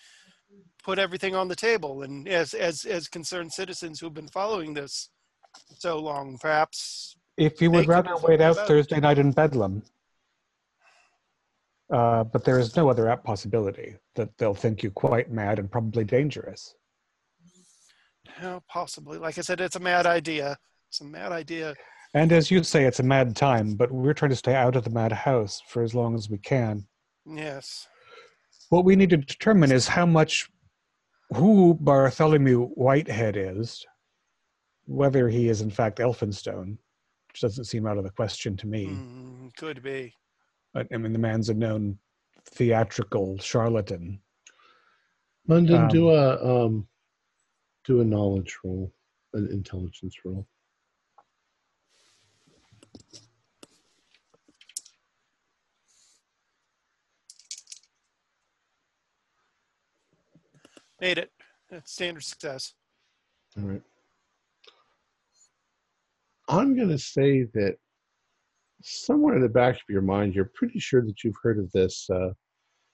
put everything on the table? And as as as concerned citizens who've been following this so long, perhaps if you would rather wait out. Thursday night in Bedlam, uh, but there is no other app possibility that they'll think you quite mad and probably dangerous. No, possibly. Like I said, it's a mad idea. It's a mad idea. And as you say, it's a mad time, but we're trying to stay out of the mad house for as long as we can. Yes. What we need to determine is how much who Bartholomew Whitehead is, whether he is in fact Elphinstone, which doesn't seem out of the question to me. Mm, could be. I I mean, the man's a known theatrical charlatan. London, do Um, a um, do a knowledge roll, an intelligence roll. Made it. Standard success. All right. I'm going to say that somewhere in the back of your mind, you're pretty sure that you've heard of this uh,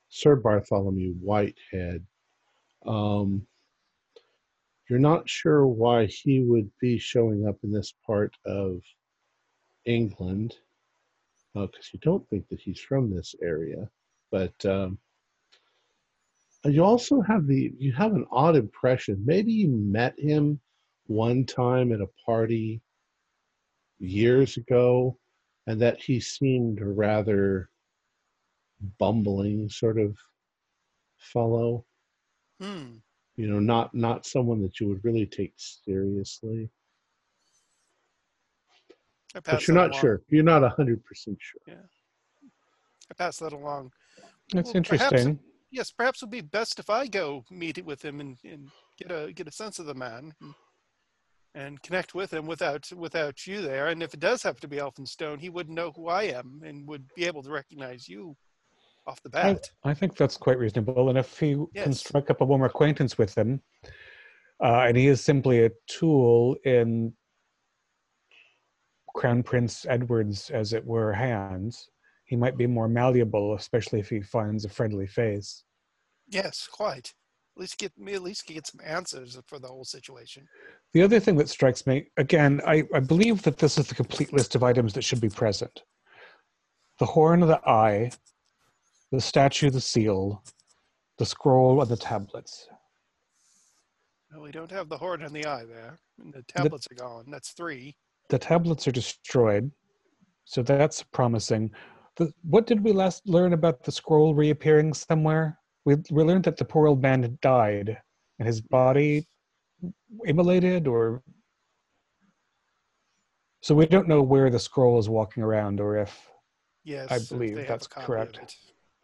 Sir Bartholomew Whitehead. Um, you're not sure why he would be showing up in this part of England, because you don't think that he's from this area. But um, you also have the you have an odd impression. Maybe you met him one time at a party years ago, and that he seemed a rather bumbling sort of fellow. Hmm. You know, not not someone that you would really take seriously. But you're not along. sure. You're not a hundred percent sure. Yeah, I pass that along. That's Well, perhaps- interesting. Yes, perhaps it would be best if I go meet with him and, and get a get a sense of the man and, connect with him without without you there. And if it does have to be Elphinstone, he wouldn't know who I am and would be able to recognize you off the bat. I think that's quite reasonable. And if he can strike up a warm acquaintance with him, uh, and he is simply a tool in Crown Prince Edward's, as it were, hands, he might be more malleable, especially if he finds a friendly face. Yes, quite. At least get me at least get some answers for the whole situation. The other thing that strikes me, again, I, I believe that this is the complete list of items that should be present the horn of the eye, the statue, the seal, the scroll, and the tablets. No, we don't have the horn and the eye there. And the tablets are gone. That's three. The tablets are destroyed, so that's promising. The, what did we last learn about the scroll reappearing somewhere? We, we learned that the poor old man had died and his body immolated, or so we don't know where the scroll is walking around, or if Yes, I believe that's a copy of correct.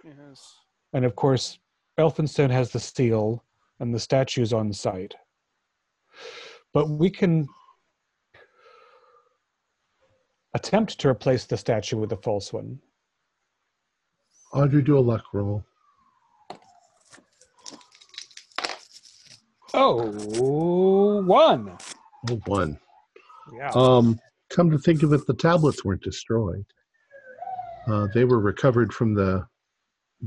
Yes. And of course, Elphinstone has the seal and the statue's on site. But we can attempt to replace the statue with a false one. Audrey, do a luck roll. Oh, one. Oh, one. Yeah. Um, come to think of it, the tablets weren't destroyed. Uh, they were recovered from the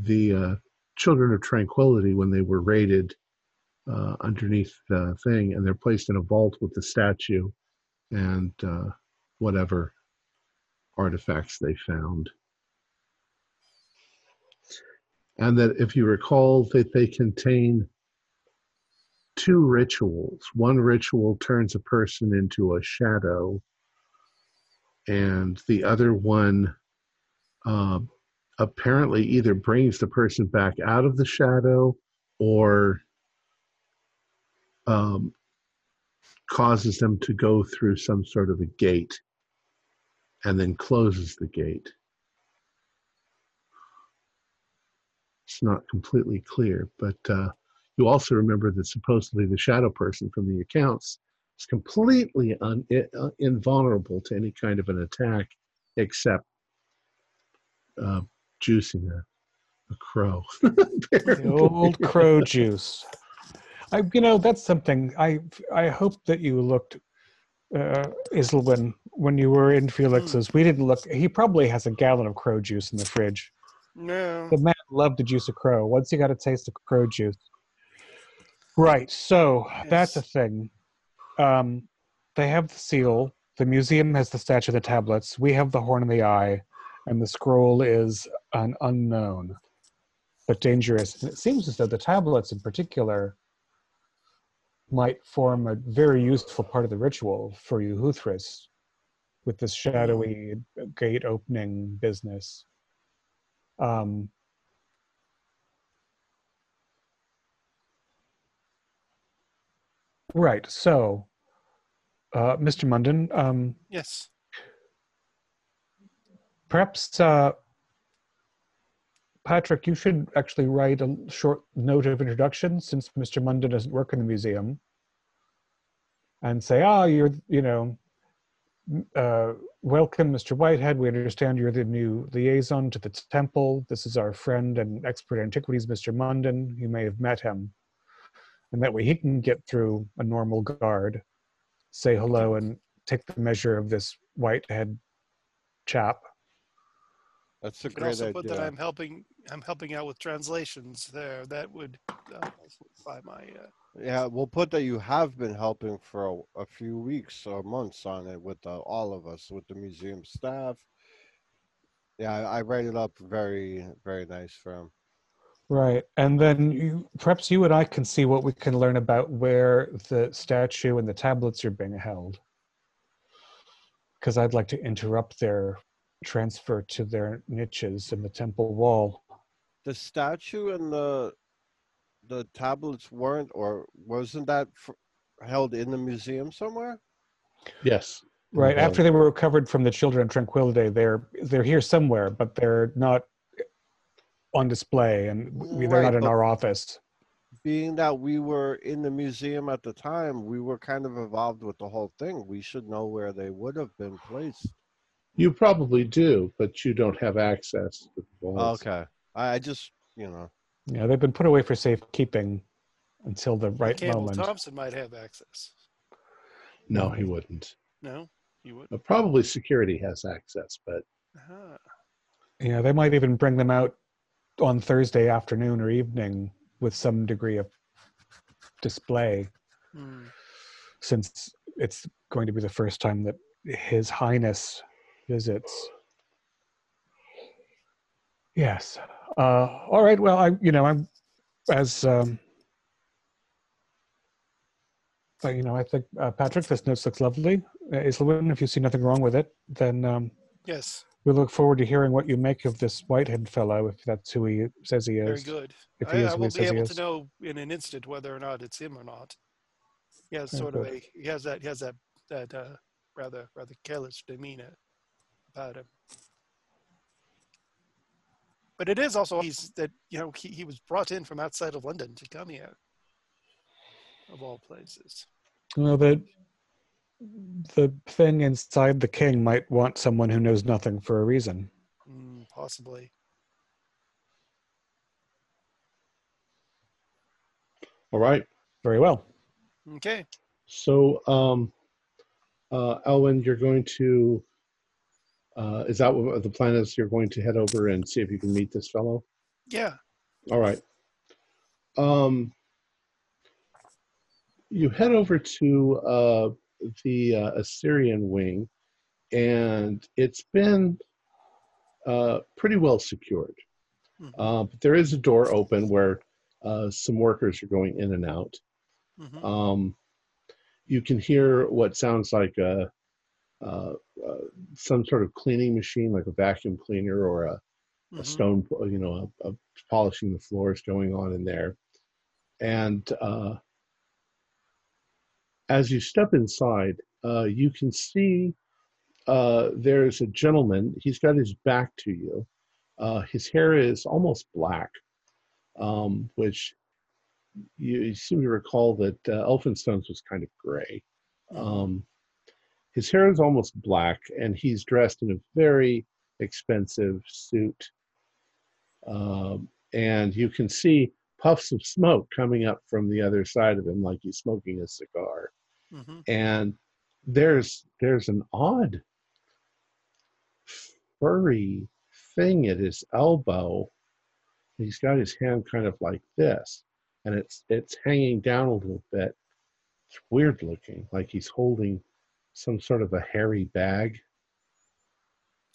the uh, Children of Tranquility when they were raided uh, underneath the thing, and they're placed in a vault with the statue and uh, whatever artifacts they found. And that, if you recall, that they contain two rituals. One ritual turns a person into a shadow, and the other one um, apparently either brings the person back out of the shadow or um, causes them to go through some sort of a gate and then closes the gate. It's not completely clear, but uh, you also remember that supposedly the shadow person from the accounts is completely un, uh, invulnerable to any kind of an attack except uh, juicing a, a crow. the old crow juice. I, you know, that's something. I I hope that you looked, uh, Iselwyn, when you were in Felix's. We didn't look. He probably has a gallon of crow juice in the fridge. No. The man loved to juice a crow. Once he got a taste of crow juice. Right. So that's a thing. Um, they have the seal. The museum has the statue of the tablets. We have the horn of the eye, and the scroll is an unknown, but dangerous. And it seems as though the tablets, in particular, might form a very useful part of the ritual for you, Huthris, with this shadowy gate opening business. Um, right. So, uh, Mr. Munden, um, Yes. perhaps uh, Patrick, you should actually write a short note of introduction since Mr. Munden doesn't work in the museum, and say, "Ah, you're, you know, uh, welcome, Mr. Whitehead. We understand you're the new liaison to the temple. This is our friend and expert antiquities, Mr. Munden. You may have met him, and that way he can get through a normal guard, say hello, and take the measure of this Whitehead chap." That's a You could great also put that idea. I'm helping. I'm helping out with translations there. That would uh, solidify my. Uh, Yeah, we'll put that you have been helping for a, a few weeks or months on it with uh, all of us, with the museum staff. Yeah, I, I write it up very, very nice for him. Right. And then you, perhaps you and I can see what we can learn about where the statue and the tablets are being held. Because I'd like to interrupt their transfer to their niches in the temple wall. The statue and the the tablets weren't, or wasn't that f- held in the museum somewhere? Yes. Right. Okay. After they were recovered from the Children of Tranquility, they're they're here somewhere, but they're not on display and we, they're Right, not in our office. Being that we were in the museum at the time, we were kind of involved with the whole thing. We should know where they would have been placed. You probably do, but you don't have access to the vaults. Okay, I, I just, you know, Yeah, they've been put away for safekeeping until the right Cable moment. Thompson might have access. No, he wouldn't. No, he would. Uh, Probably security has access, but Uh-huh. Yeah, they might even bring them out on Thursday afternoon or evening with some degree of display, Hmm. since it's going to be the first time that His Highness visits. Yes. Uh, all right. Well, I, you know, I'm as, um, uh, you know, I think uh, Patrick, this note looks lovely. Uh, if you see nothing wrong with it, then um, Yes, we look forward to hearing what you make of this Whitehead fellow, if that's who he says he is. very good. If he I, is I will be able to know in an instant whether or not it's him or not. He has Oh, sort of a he has that he has that that uh, rather rather careless demeanor about him. But it is also he's that you know he, he was brought in from outside of London to come here, of all places. Well, the the thing inside the king might want someone who knows nothing for a reason. Mm, possibly. all right. Very well. Okay. So, um, uh, Elwin, you're going to. Uh, is that what the plan is? You're going to head over and see if you can meet this fellow. Yeah. All right. Um, you head over to uh, the uh, Assyrian wing, and it's been uh, pretty well secured. Mhm. Uh, but there is a door open where uh, some workers are going in and out. Mhm. Um, you can hear what sounds like a, uh, uh, some sort of cleaning machine, like a vacuum cleaner or a, a Mhm. stone, you know, a, a polishing the floors going on in there. And uh, as you step inside, uh, you can see uh, there's a gentleman. He's got his back to you. Uh, his hair is almost black, um, which you, you seem to recall that uh, Elphinstone's was kind of gray. Um, his hair is almost black, and he's dressed in a very expensive suit. Um, and you can see puffs of smoke coming up from the other side of him, like he's smoking a cigar. Mhm. And there's there's an odd furry thing at his elbow. He's got his hand kind of like this, and it's it's hanging down a little bit. It's weird looking, like he's holding some sort of a hairy bag.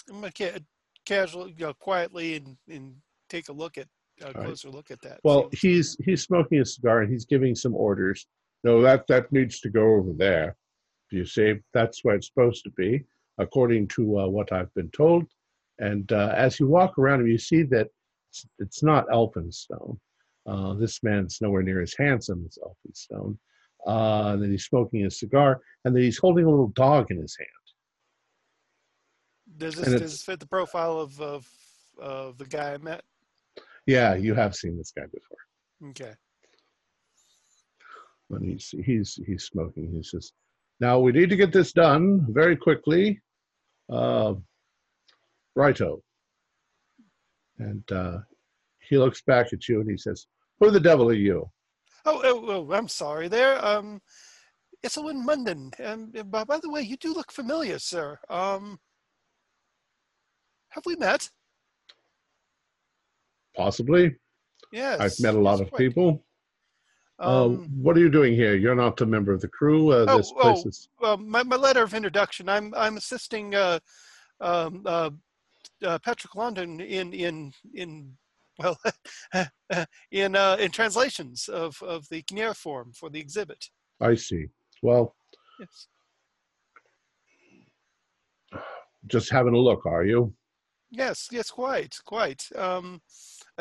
I'm gonna ca- casually, you know, quietly and, and take a look at a right. closer look at that. Well, he's he's smoking a cigar and he's giving some orders. No, that that needs to go over there. You see? That's where it's supposed to be, according to uh, what I've been told. And uh, as you walk around him, you see that it's, it's not Elphinstone. Uh, this man's nowhere near as handsome as Elphinstone. Uh, and then he's smoking a cigar, and then he's holding a little dog in his hand. Does this, does this fit the profile of, of of the guy I met? Yeah, you have seen this guy before. Okay. When he's he's he's smoking, he says, "Now we need to get this done very quickly." Uh, righto. And uh, he looks back at you and he says, "Who the devil are you?" Oh, oh, oh I'm sorry. There. Um, Iselwyn Munden. Um, by, by the way, you do look familiar, sir. Um, have we met? Possibly. Yes. I've met a lot of people. Uh, Um, what are you doing here? You're not a member of the crew. Uh, Oh, this place oh. is. well, my, my letter of introduction. I'm I'm assisting uh, um, uh, uh, Patrick Longden in in in well in uh, in translations of of the cuneiform for the exhibit. I see. Well, Yes. just having a look, are you? Yes, yes, quite, quite. Um,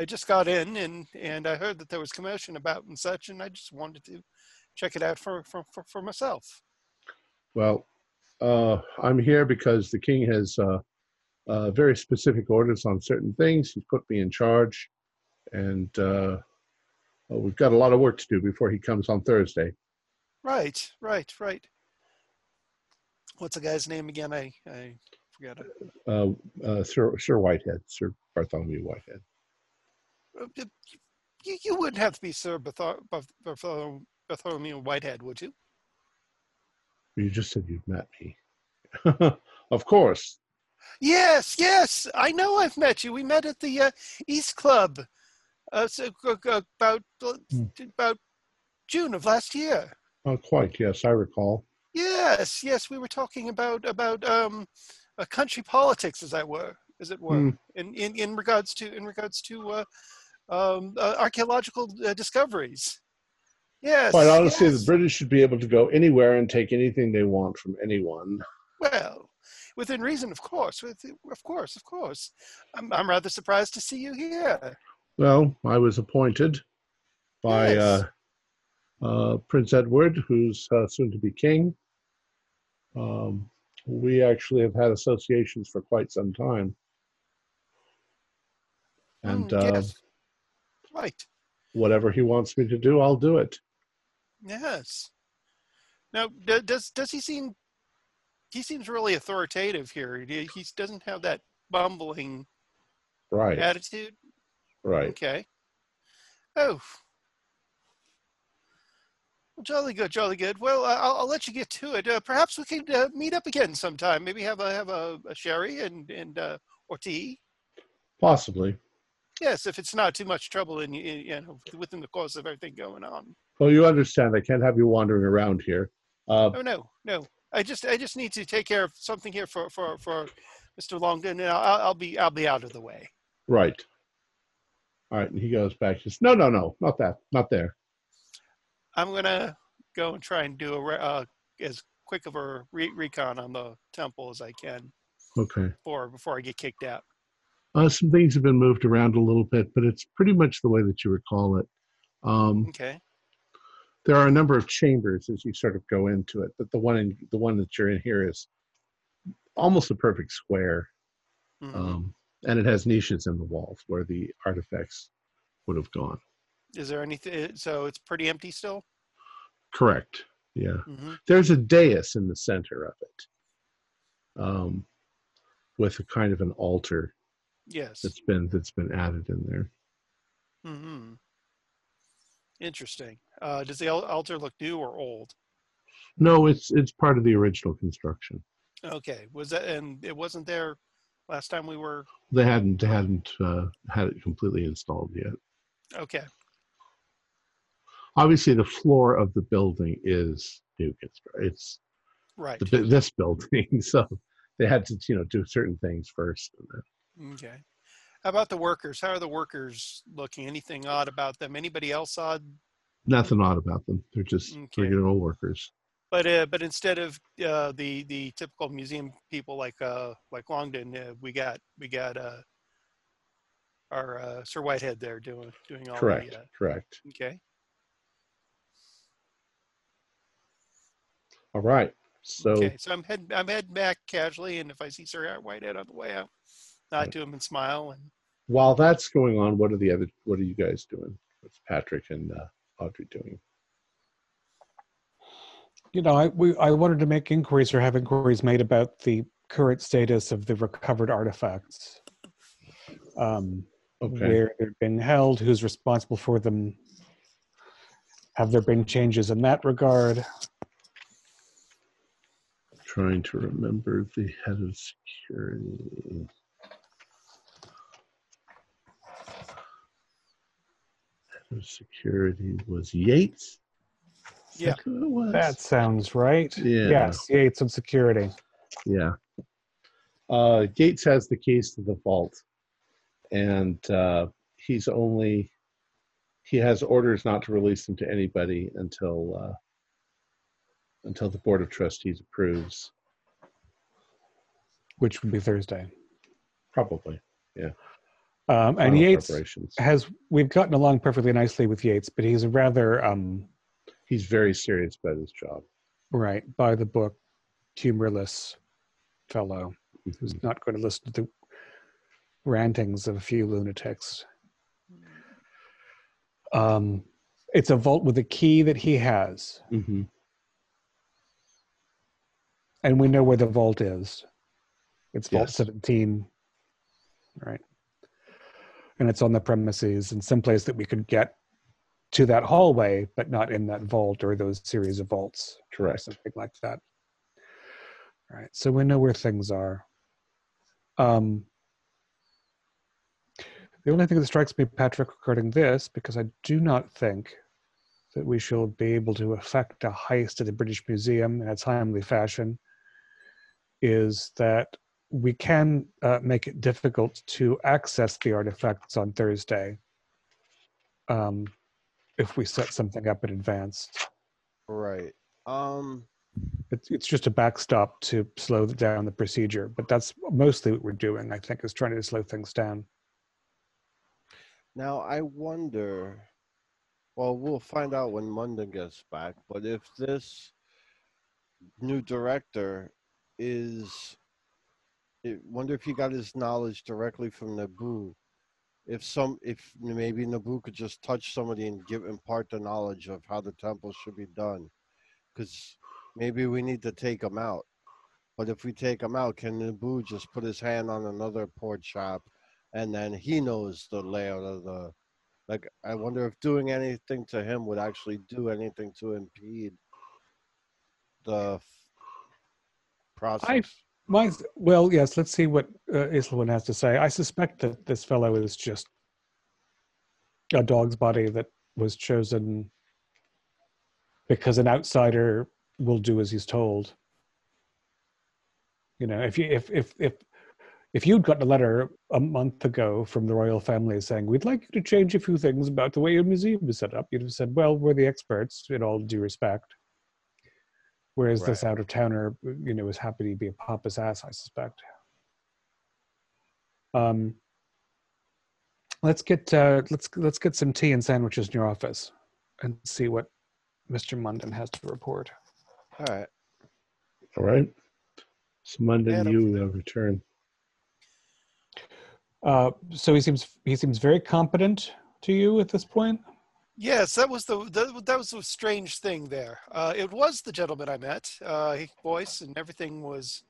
I just got in and and I heard that there was commotion about and such, and I just wanted to check it out for for for, for myself. Well, uh, I'm here because the king has uh, uh, very specific orders on certain things. He's put me in charge, and uh, well, we've got a lot of work to do before he comes on Thursday. Right, right, right. What's the guy's name again? I I forgot it. Uh, uh, Sir Sir Whitehead, Sir Bartholomew Whitehead. You, you wouldn't have to be Sir Barthol- Barth- Barthol- Bartholomew Whitehead, would you? You just said you've met me. of course. Yes, yes. I know I've met you. We met at the uh, East Club uh, so, uh, uh, about Hmm. about June of last year. Uh, quite. Yes, I recall. Yes, yes. We were talking about about um, uh, country politics, as I were, as it were, Hmm. in, in in regards to in regards to uh, um, uh, archaeological uh, discoveries. Yes. Quite honestly, yes. the British should be able to go anywhere and take anything they want from anyone. Well, within reason, of course. With, of course, of course. I'm, I'm rather surprised to see you here. Well, I was appointed by Yes. uh, uh, Prince Edward, who's uh, soon to be king. Um, we actually have had associations for quite some time. And Mm, uh, yes. Right. whatever he wants me to do, I'll do it. Yes. Now, does does he seem? He seems really authoritative here. He, he doesn't have that bumbling Right, attitude. right. Okay. Oh. Well, jolly good, jolly good. Well, uh, I'll, I'll let you get to it. Uh, perhaps we can uh, meet up again sometime. Maybe have a have a, a sherry and and uh, or tea. Possibly. Yes, if it's not too much trouble in, in you know within the course of everything going on. Well, you understand, I can't have you wandering around here. Uh, Oh no, no. I just I just need to take care of something here for for for Mr. Longden, and I'll, I'll be I'll be out of the way. right. All right. And he goes back. He says, no, no, no, not that, not there. I'm gonna go and try and do a re- uh, as quick of a re- recon on the temple as I can Okay. before before I get kicked out. Uh, some things have been moved around a little bit, but it's pretty much the way that you recall it. Um, Okay. there are a number of chambers as you sort of go into it, but the one in the one that you're in here is almost a perfect square, Mhm. um, and it has niches in the walls where the artifacts would have gone. Is there anything? So it's pretty empty still. Correct. Yeah. hmm There's a dais in the center of it, um, with a kind of an altar Yes. that's been that's been added in there. hmm Interesting. Uh, does the altar look new or old? No, it's it's part of the original construction. Okay. Was that and it wasn't there last time we were? They hadn't hadn't uh, had it completely installed yet. Okay. Obviously, the floor of the building is new. It's, it's Right. the, this building, so they had to you know do certain things first. And then, Okay. How about the workers? How are the workers looking? Anything odd about them? Anybody else odd? nothing odd about them. They're just Okay. regular old workers. But uh, but instead of uh, the the typical museum people like uh like Longden, uh, we got we got uh our uh, Sir Whitehead there doing doing all Correct. the uh, Correct. okay. All right. So Okay, so I'm heading I'm heading back casually, and if I see Sir Whitehead on the way out, nod to him and smile. And while that's going on, what are the other? What are you guys doing? What's Patrick and uh, Audrey doing? You know, I we I wanted to make inquiries or have inquiries made about the current status of the recovered artifacts. Um, Okay. where they're being held, who's responsible for them. Have there been changes in that regard? Trying to remember the head of security. Head of security was Yates. Yeah. was? That sounds right. Yeah. Yes, Yates and security. Yeah. Uh, Yates has the keys to the vault, and uh, he's only he has orders not to release them to anybody until uh, until the board of trustees approves. which would be Thursday. Probably. Um, and Yates has we've gotten along perfectly nicely with Yates, but he's a rather um, He's very serious about his job. right by the book, humorless fellow who's Mhm. not going to listen to the rantings of a few lunatics. Um, it's a vault with a key that he has, Mhm. and we know where the vault is. It's Vault 17, right? And it's on the premises and someplace that we could get to that hallway, but not in that vault or those series of vaults. or Correct. something like that. All right, so we know where things are. Um, the only thing that strikes me, Patrick, regarding this, because I do not think that we shall be able to effect a heist at the British Museum in a timely fashion, is that we can uh, make it difficult to access the artifacts on Thursday um, if we set something up in advance. Right. Um. It's, it's just a backstop to slow down the procedure, but that's mostly what we're doing. I think is trying to slow things down. Now I wonder. Well, we'll find out when London gets back. But if this new director is, wonder if he got his knowledge directly from Nabu. If some, if maybe Nabu could just touch somebody and give impart the knowledge of how the temple should be done, because maybe we need to take him out. But if we take him out, can Nabu just put his hand on another port shop and then he knows the layout of the like i wonder if doing anything to him would actually do anything to impede the process My, well, yes. Let's see what uh, has to say. I suspect that this fellow is just a dog's body that was chosen because an outsider will do as he's told. You know, if you if if if if you'd gotten a letter a month ago from the royal family saying we'd like you to change a few things about the way your museum is set up, you'd have said, "Well, we're the experts, in all due respect." Whereas this out of towner, you know, is happy to be a pompous ass, I suspect. Um, let's get uh, let's let's get some tea and sandwiches in your office, and see what Mr. Munden has to report. all right All right. So Munden, Adam. you uh, return. Uh, so he seems he seems very competent to you at this point. Yes, that was the that, that was a strange thing there. Uh, it was the gentleman I met. Uh, his voice and everything was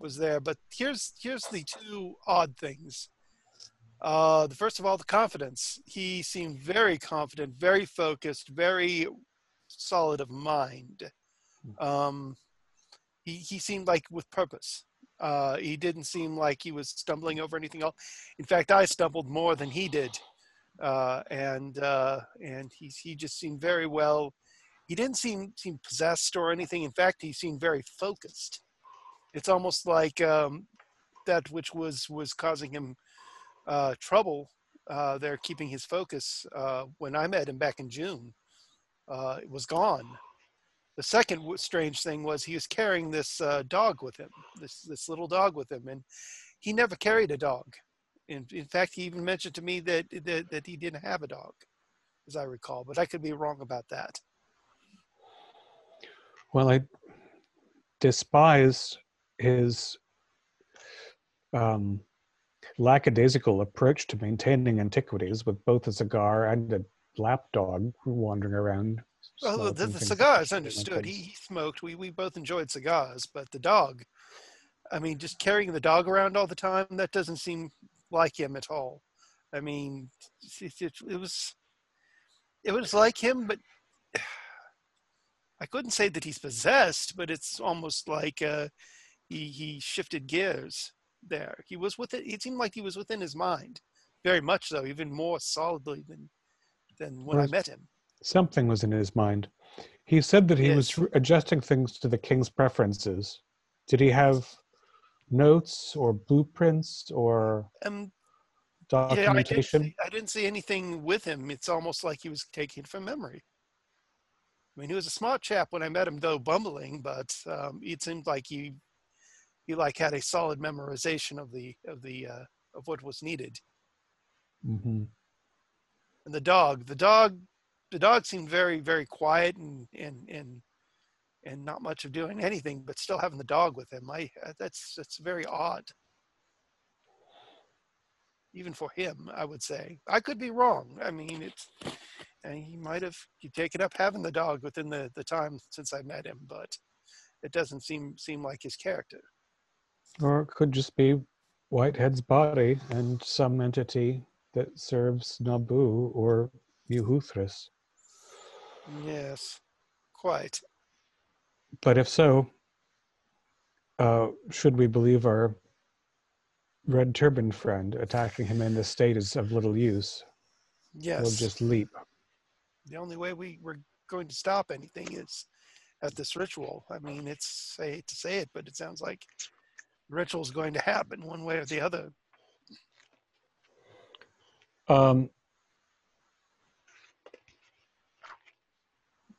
was there. But here's here's the two odd things. Uh, the first of all, the confidence. He seemed very confident, very focused, very solid of mind. Um, he he seemed like with purpose. Uh, he didn't seem like he was stumbling over anything else. In fact, I stumbled more than he did uh, and uh, and he he just seemed very well. He didn't seem seem possessed or anything. In fact, he seemed very focused. It's almost like um, that which was was causing him uh, trouble. Uh, they're keeping his focus. Uh, when I met him back in June, uh, it was gone. The second strange thing was he was carrying this uh, dog with him, this this little dog with him, and he never carried a dog. In, in fact, he even mentioned to me that, that that he didn't have a dog, as I recall. But I could be wrong about that. Well, I despise his um, lackadaisical approach to maintaining antiquities with both a cigar and a lapdog wandering around. Well, the, the things cigar is understood. He, he smoked. We we both enjoyed cigars, but the dog, I mean, just carrying the dog around all the time, that doesn't seem like him at all. I mean, it, it, it was it was like him, but I couldn't say that he's possessed, but it's almost like uh, he he shifted gears there. He was with it. It seemed like he was within his mind, very much so, even more solidly than than when I met him. Something was in his mind. He said that he was Yes. re- adjusting things to the king's preferences. Did he have notes or blueprints or Um, Yeah, I didn't, documentation? see, I didn't see anything with him. It's almost like he was taking it from memory. I mean, he was a smart chap when I met him, though bumbling, but um, it seemed like he he like had a solid memorization of the of the uh, of what was needed. hmm And the dog, the dog, the dog seemed very very quiet and and and and not much of doing anything, but still having the dog with him. I uh, that's that's very odd. even for him, I would say. I could be wrong. I mean, it's and he might have taken up having the dog within the, the time since I met him, but it doesn't seem seem like his character. Or it could just be Whitehead's body and some entity that serves Nabu or Euhuthris. Yes, quite. But if so, uh, should we believe our red turban friend attacking him in this state is of little use? Yes. We'll just leap. the only way we were going to stop anything is at this ritual. I mean, it's I hate to say it, but it sounds like the ritual is going to happen one way or the other. Um,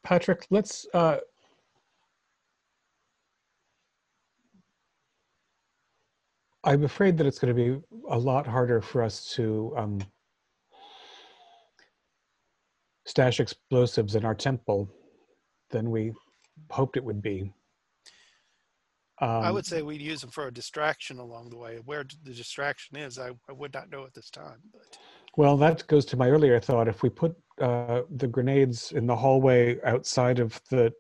Patrick, let's. Uh, I'm afraid that it's going to be a lot harder for us to um, stash explosives in our temple than we hoped it would be. I Um, would say we'd use them for a distraction along the way. Where the distraction is, I, I would not know at this time. But Well, that goes to my earlier thought. If we put uh, the grenades in the hallway outside of the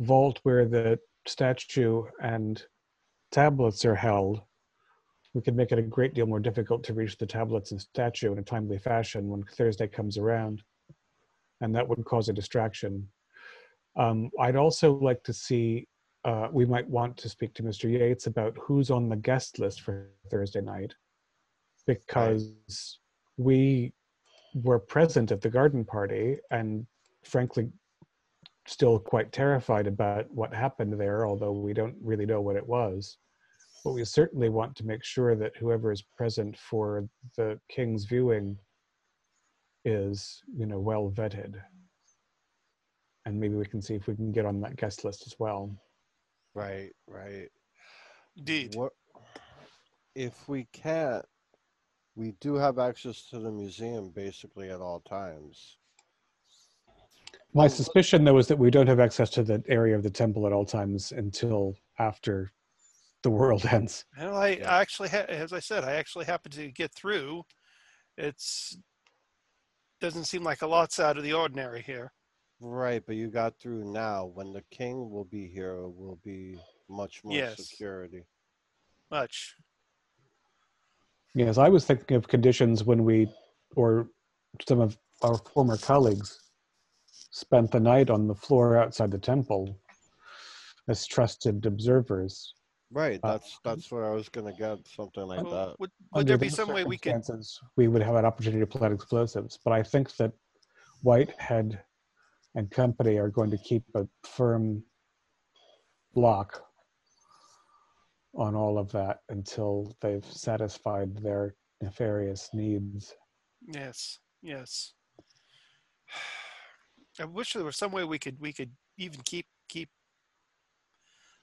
vault where the statue and tablets are held, we could make it a great deal more difficult to reach the tablets and statue in a timely fashion when Thursday comes around. And that would cause a distraction. Um, I'd also like to see, uh, we might want to speak to Mr. Yates about who's on the guest list for Thursday night. Because we were present at the garden party and frankly still quite terrified about what happened there although we don't really know what it was but we certainly want to make sure that whoever is present for the king's viewing is you know well vetted and maybe we can see if we can get on that guest list as well Right, right. indeed, What if we can't? We do have access to the museum basically at all times. my suspicion though is that we don't have access to the area of the temple at all times until after the world ends well, I, Yeah. I actually, ha- as I said, I actually happened to get through. It's doesn't seem like a lot's out of the ordinary here. Right, but you got through now. When the king will be here, will be much more Yes. security. Much. Yes, I was thinking of conditions when we, or some of our former colleagues, spent the night on the floor outside the temple as trusted observers. Right, Uh, that's that's where I was gonna get something like Well, that. would would Under there be those some way we could? circumstances, We would have an opportunity to plant explosives, but I think that Whitehead and company are going to keep a firm block on all of that until they've satisfied their nefarious needs. Yes, yes. I wish there was some way we could we could even keep keep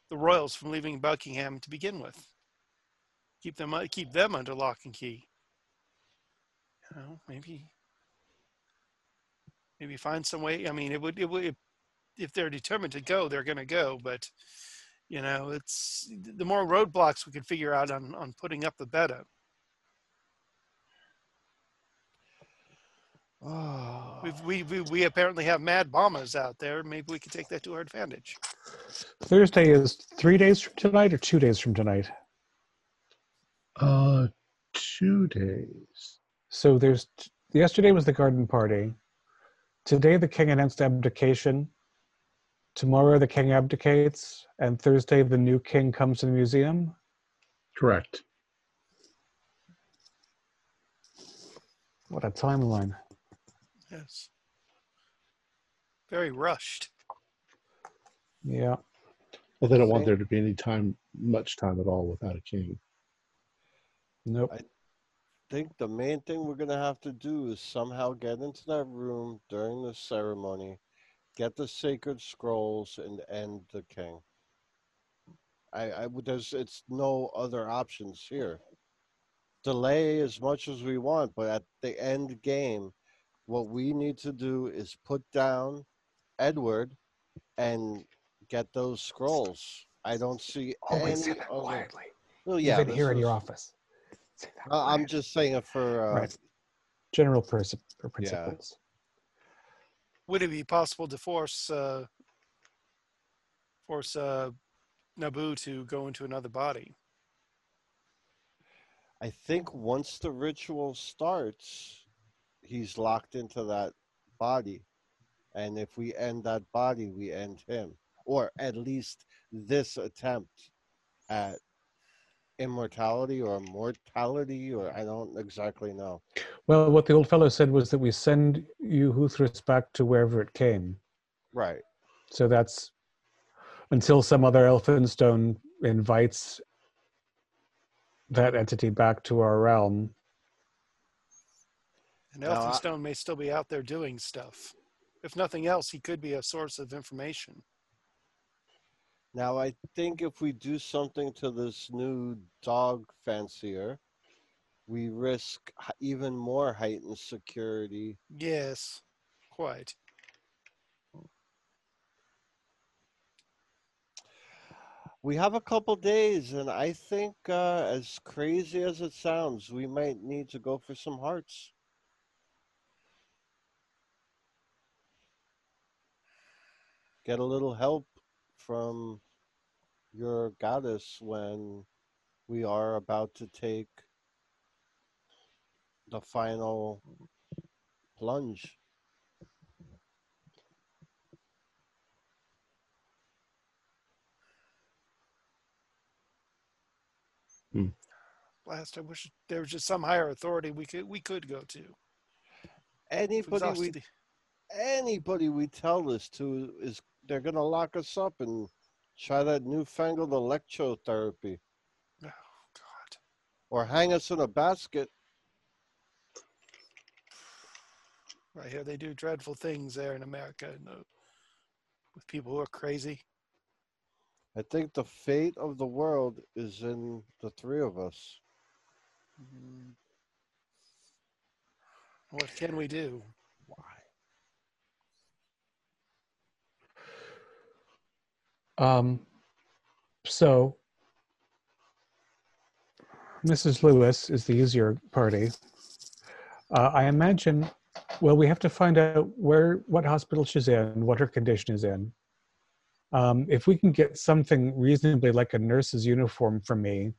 the royals from leaving Buckingham to begin with. Keep them uh, keep them under lock and key. You know, maybe maybe find some way. I mean, it would it would if they're determined to go, they're going to go. But You know, it's the more roadblocks we can figure out on on putting up, the better. Oh, We've, we we we apparently have mad bombers out there. Maybe we could take that to our advantage. Thursday is three days from tonight or two days from tonight. Uh, two days. So there's yesterday was the garden party. Today the king announced abdication. Tomorrow the king abdicates, and Thursday the new king comes to the museum. Correct. What a timeline! Yes. Very rushed. Yeah, Well, they don't want there to be any time, much time at all without a king. nope. I think the main thing we're gonna have to do is somehow get into that room during the ceremony, get the sacred scrolls, and end the king. I, I would. There's. It's no other options here. Delay as much as we want, but at the end game, what we need to do is put down Edward and get those scrolls. I don't see Always say that other. quietly. Well, yeah, Even this here in your office. Say that Uh, I'm just saying it for. Uh, right. General person or principles. Would it be possible to force uh, force uh, Nabu to go into another body? I think once the ritual starts, he's locked into that body. And if we end that body, we end him. Or at least this attempt at immortality or mortality, or I don't exactly know. Well, what the old fellow said was that we send you back to wherever it came. Right. So that's until some other Elphinstone invites that entity back to our realm. And Elphinstone may still be out there doing stuff. If nothing else, he could be a source of information. Now, I think if we do something to this new dog fancier, we risk even more heightened security Yes, quite. We have a couple days, and I think, uh, as crazy as it sounds, we might need to go for some hearts. Get a little help from your goddess when we are about to take the final plunge. Hmm. Last, I wish there was just some higher authority we could we could go to. Anybody we anybody we tell this to is they're gonna lock us up and try that newfangled electrotherapy Oh God. or hang us in a basket. Right here, they do dreadful things there in America and, with people who are crazy. I think the fate of the world is in the three of us. Mm. What can we do? Um, so, Mrs. Lewis is the easier party. Uh, I imagine, well, we have to find out where, what hospital she's in, what her condition is in. Um, if we can get something reasonably like a nurse's uniform for me,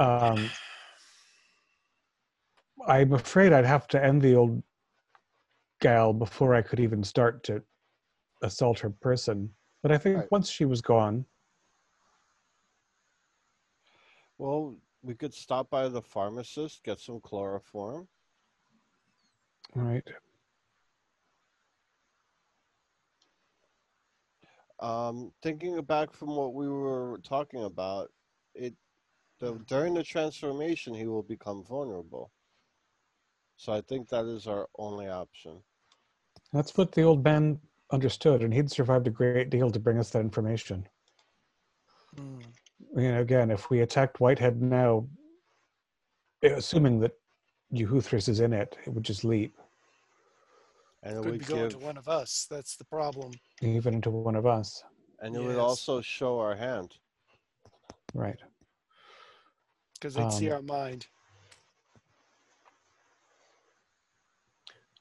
um, I'm afraid I'd have to end the old gal before I could even start to assault her person. But I think Right. once she was gone, Well, we could stop by the pharmacist, get some chloroform. right? Um, thinking back from what we were talking about, it the, during the transformation he will become vulnerable. So I think that is our only option. That's what the old man understood, and he'd survived a great deal to bring us that information. Mm. You know, again, if we attacked Whitehead now, assuming that Euhuthris is in it, it would just leap And it Could would be going to one of us. That's the problem. even into one of us. And it would also show our hand. Right. because they'd see Um, our mind.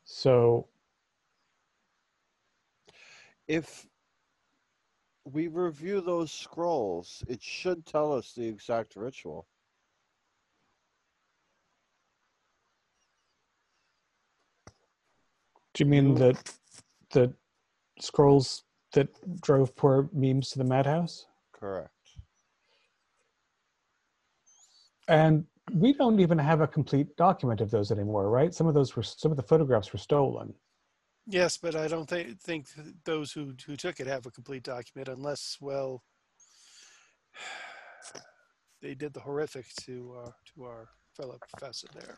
So If we review those scrolls, it should tell us the exact ritual. do you mean the the scrolls that drove poor memes to the madhouse? Correct. And we don't even have a complete document of those anymore, right? Some of those were some of the photographs were stolen. Yes, but I don't think think those who who took it have a complete document unless, well, they did the horrific to uh, to our fellow professor there.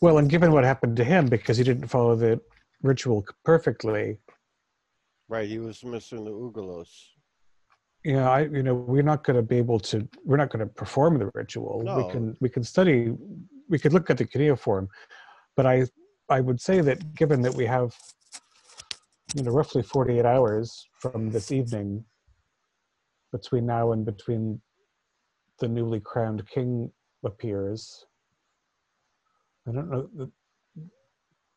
Well, and given what happened to him because he didn't follow the ritual perfectly, Right, he was missing the Ugalos. you know, I you know, we're not going to be able to we're not going to perform the ritual. No. We can we can study we could look at the cuneiform, but I I would say that given that we have you know roughly 48 hours from this evening between now and between the newly crowned king appears i don't know the,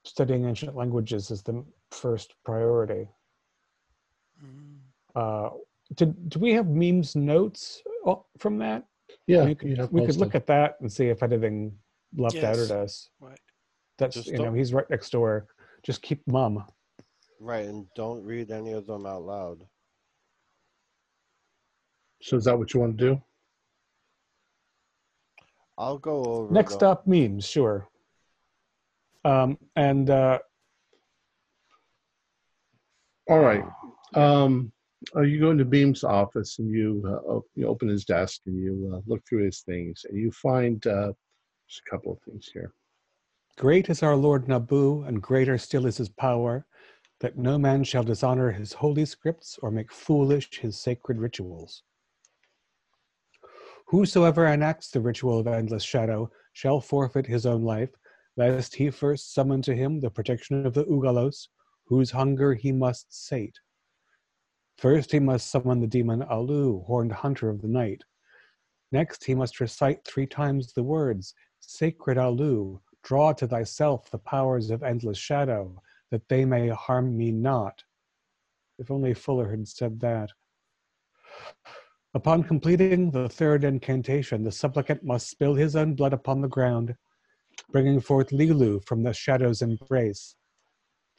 studying ancient languages is the first priority. Mm. uh did do we have memes notes uh, from that? Yeah, we could, you have we could look at that and see if anything left out at us. Right. That's Just you know don't- he's right next door just keep mum Right, and don't read any of them out loud. So is that what you want to do? I'll go over Next the- up, memes, sure. Um, and uh, All right. Um, uh, you go into Beam's office and you uh, op- you open his desk and you uh, look through his things and you find uh, just a couple of things here. Great is our Lord Nabu, and greater still is his power, that no man shall dishonor his holy scripts or make foolish his sacred rituals. Whosoever enacts the ritual of endless shadow shall forfeit his own life, lest he first summon to him the protection of the Ugalos, whose hunger he must sate. First he must summon the demon Alu, horned hunter of the night. Next he must recite three times the words, Sacred Alu, draw to thyself the powers of endless shadow, that they may harm me not. If only Fuller had said that. Upon completing the third incantation, the supplicant must spill his own blood upon the ground, bringing forth Lilu from the shadow's embrace.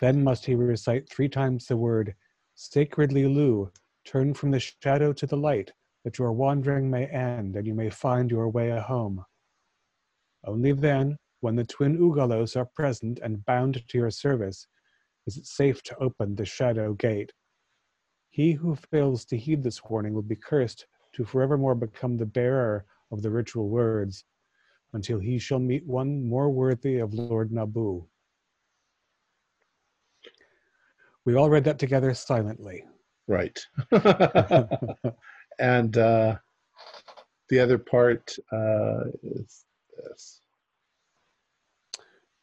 Then must he recite three times the word, Sacred Lilu, turn from the shadow to the light, that your wandering may end and you may find your way home. Only then, when the twin Ugalos are present and bound to your service, is it safe to open the shadow gate. He who fails to heed this warning will be cursed to forevermore become the bearer of the ritual words, until he shall meet one more worthy of Lord Nabu. We all read that together silently. Right. and uh, the other part uh, is this.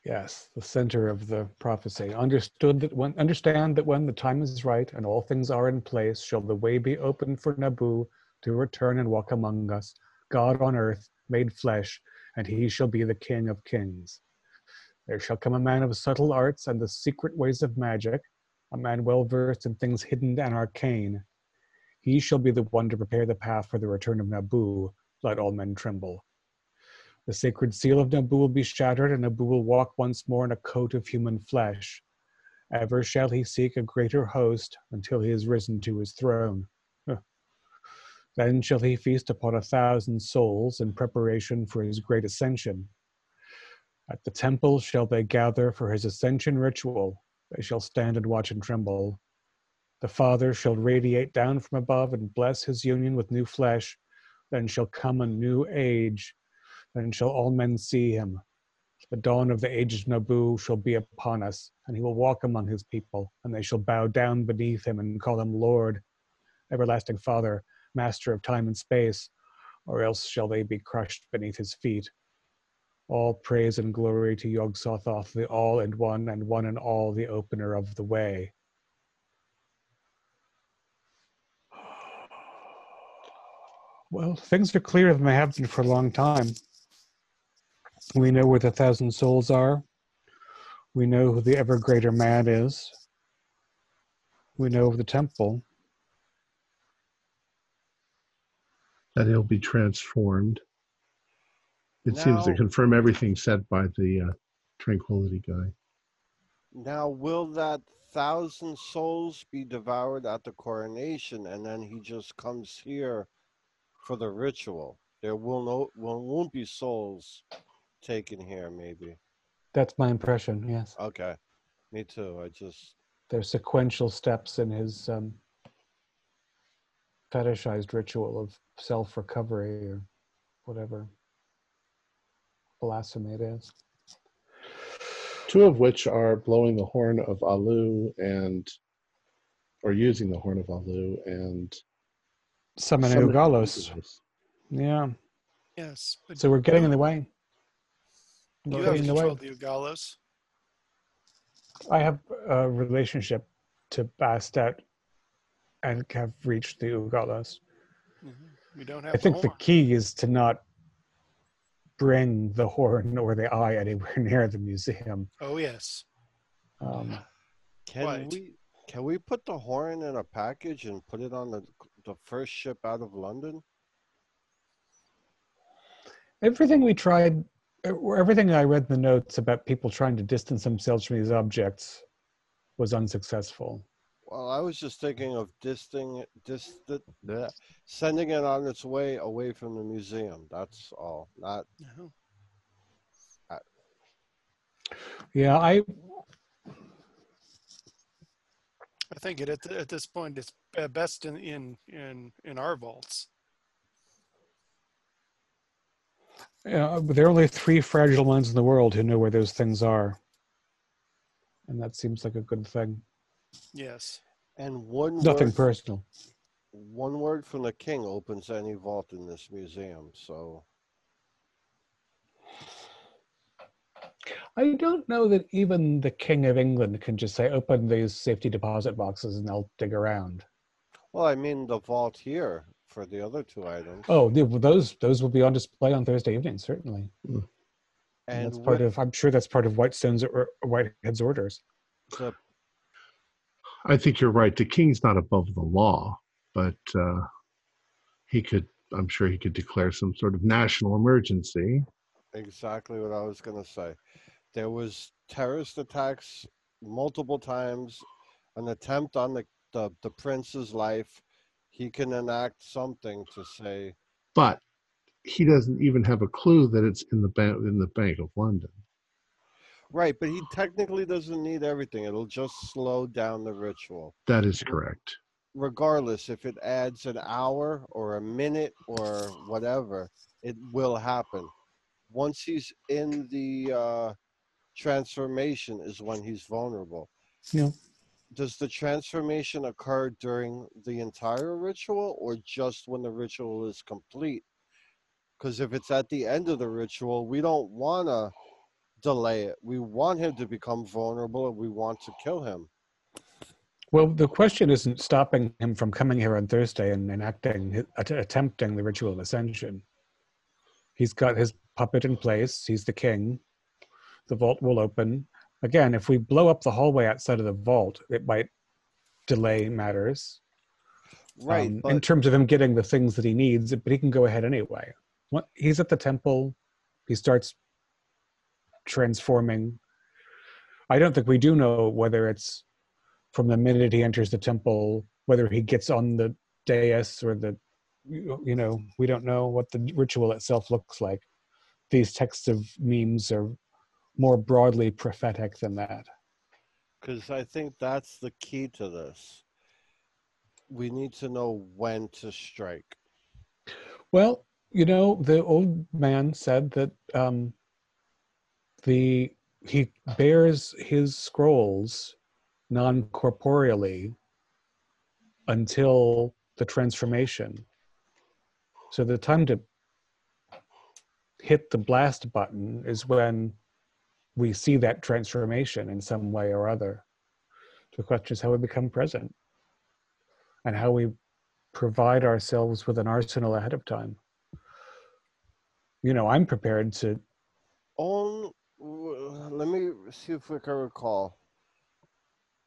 Yes, the center of the prophecy. Understood that when understand that when the time is right and all things are in place, shall the way be open for Nabu to return and walk among us, God on earth, made flesh, and he shall be the King of kings. There shall come a man of subtle arts and the secret ways of magic, a man well versed in things hidden and arcane. He shall be the one to prepare the path for the return of Nabu. Let all men tremble. The sacred seal of Nabu will be shattered, and Nabu will walk once more in a coat of human flesh. Ever shall he seek a greater host until he is risen to his throne. Then shall he feast upon a thousand souls in preparation for his great ascension. At the temple shall they gather for his ascension ritual. They shall stand and watch and tremble. The Father shall radiate down from above and bless his union with new flesh. Then shall come a new age then shall all men see him. The dawn of the age of Nabu shall be upon us, and he will walk among his people, and they shall bow down beneath him and call him Lord, everlasting Father, Master of time and space, or else shall they be crushed beneath his feet. All praise and glory to Yog Sothoth, the all and one, and one and all, the opener of the way. Well, things are clearer than they have been for a long time. We know where the thousand souls are. We know who the ever greater man is. We know of the temple. That he'll be transformed. It seems to confirm everything said by the uh, tranquility guy. Now, will that thousand souls be devoured at the coronation, and then he just comes here for the ritual? There will no, will won't be souls taken here. Maybe. That's my impression, yes. Okay, me too. I just There's sequential steps in his um, fetishized ritual of self recovery or whatever blasphemy it is. Two of which are blowing the horn of Alu and, or using the horn of Alu and Summoning summoning Ugalos. Ugalos. Yeah. Yes. But So we're getting in the way. You have getting in the way. control the Ugalos. I have a relationship to Bastet and have reached the Ugalos. Mhm. We don't have I think the horn. key is to not bring the horn or the eye anywhere near the museum. Oh yes. Um, can Right. we can we put the horn in a package and put it on the the first ship out of London? everything we tried, or everything I read in the notes about people trying to distance themselves from these objects was unsuccessful. Well, I was just thinking of disting, dis, bleh, sending it on its way away from the museum. That's all. Not No. Yeah, I I think it at, th- at this point it's uh, best in in in in our vaults. Yeah, there are only three fragile minds in the world who know where those things are. And that seems like a good thing. Yes. and one Nothing word, personal. one word from the king opens any vault in this museum. So I don't know that even the King of England can just say, open these safety deposit boxes and they'll dig around. well, I mean the vault here for the other two items. Oh, yeah, those those will be on display on Thursday evening, certainly. And, and that's part with of, I'm sure that's part of Whitestone's or Whitehead's orders. the I think you're right. The king's not above the law, but uh, he could, I'm sure he could declare some sort of national emergency. exactly what I was gonna say. There was terrorist attacks multiple times, an attempt on the, the, the prince's life. He can enact something to say, But he doesn't even have a clue that it's in the bank in the Bank of London. right, but he technically doesn't need everything. It'll just slow down the ritual. That is correct. Regardless if it adds an hour or a minute or whatever, it will happen. Once he's in the uh, transformation is when he's vulnerable. Yeah. Does the transformation occur during the entire ritual or just when the ritual is complete? Because if it's at the end of the ritual, we don't want to delay it. We want him to become vulnerable and we want to kill him. Well, the question isn't stopping him from coming here on Thursday and enacting, attempting the ritual of ascension. He's got his puppet in place. He's the king. The vault will open. Again, if we blow up the hallway outside of the vault, it might delay matters Right. um, but in terms of him getting the things that he needs. But he can go ahead anyway. What, he's at the temple. He starts transforming. I don't think we do know whether it's from the minute he enters the temple, whether he gets on the dais or the, you know, we don't know what the ritual itself looks like. These texts of memes are more broadly prophetic than that. because I think that's the key to this. We need to know when to strike. Well, you know, the old man said that um, the he bears his scrolls non-corporeally until the transformation. So the time to hit the blast button is when we see that transformation in some way or other. The question is how we become present and how we provide ourselves with an arsenal ahead of time. You know, I'm prepared to. On, let me see if we can recall.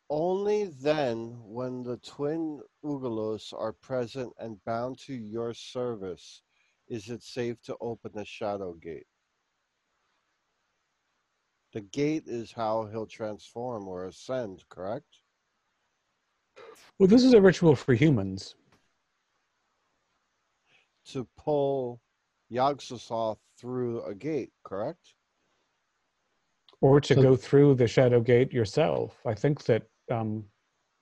Only then, when the twin Ugalos are present and bound to your service, is it safe to open the shadow gate. The gate is how he'll transform or ascend, correct? Well, this is a ritual for humans. To pull Yog-Sothoth through a gate, correct? or to So- go through the shadow gate yourself. I think that um,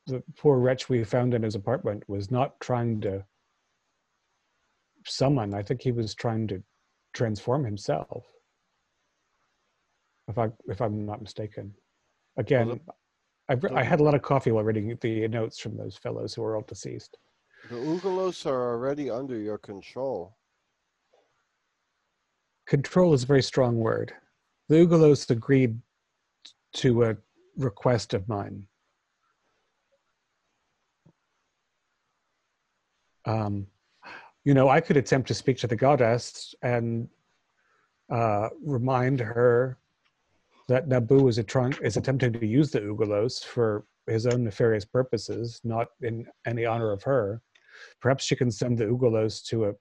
the poor wretch we found in his apartment was not trying to summon. I think he was trying to transform himself. If I if I'm not mistaken. Again, I've, re- I had a lot of coffee while reading the notes from those fellows who are all deceased. The Ugalos are already under your control. Control is a very strong word. The Ugalos agreed to a request of mine. Um, you know, I could attempt to speak to the goddess and uh, remind her that Nabu is, is attempting to use the Ugalos for his own nefarious purposes, not in any honor of her. Perhaps she can send the Ugalos to a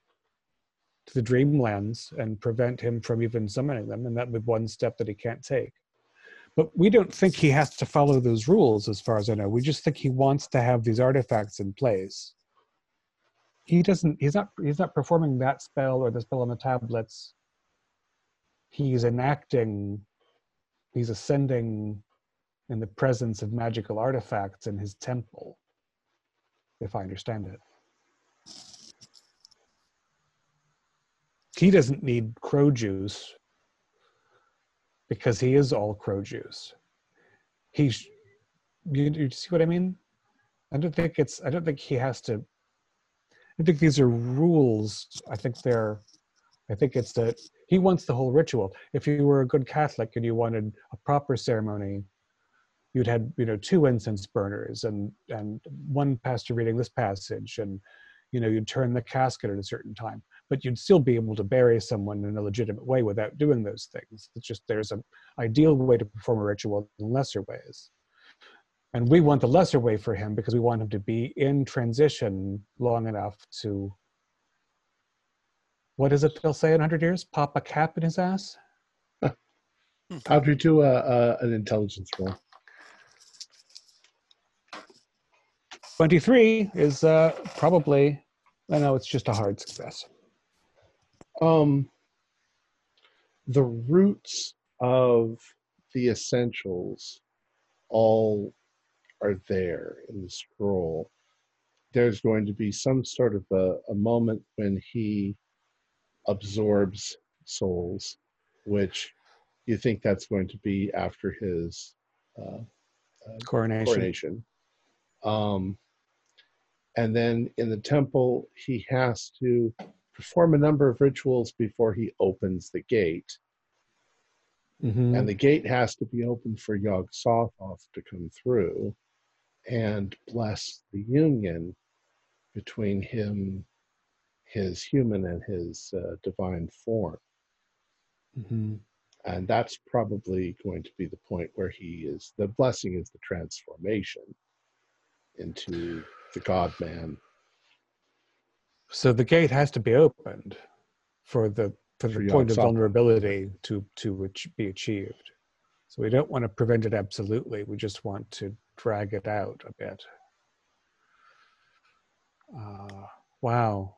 to the dreamlands and prevent him from even summoning them, and that would be one step that he can't take. But we don't think he has to follow those rules, as far as I know. We just think he wants to have these artifacts in place. He doesn't. He's not. He's not performing that spell or the spell on the tablets. He's enacting. He's ascending in the presence of magical artifacts in his temple, if I understand it. he doesn't need crow juice because he is all crow juice. He, you, you see what I mean? I don't think it's. I don't think he has to. I think these are rules. I think they're. I think it's that he wants the whole ritual. If you were a good Catholic and you wanted a proper ceremony, you'd had you know two incense burners and and one pastor reading this passage and you know you'd turn the casket at a certain time but you'd still be able to bury someone in a legitimate way without doing those things it's just there's an ideal way to perform a ritual in lesser ways and we want the lesser way for him because we want him to be in transition long enough to what is it they'll say in 100 years pop a cap in his ass How'd we do a, a, an intelligence roll? 23 is uh, probably i know it's just a hard success Um, the roots of the essentials all are there in the scroll. There's going to be some sort of a, a moment when he absorbs souls, which you think that's going to be after his uh, coronation, coronation. Um, and then in the temple, he has to perform a number of rituals before he opens the gate. Mhm. And the gate has to be open for Yog Sothoth to come through and bless the union between him, his human, and his uh, divine form. Mhm. And that's probably going to be the point where he is the blessing is the transformation into the God man. So the gate has to be opened for the for the For point of vulnerability to to ach- be achieved. So we don't want to prevent it absolutely. We just want to drag it out a bit. Uh, wow.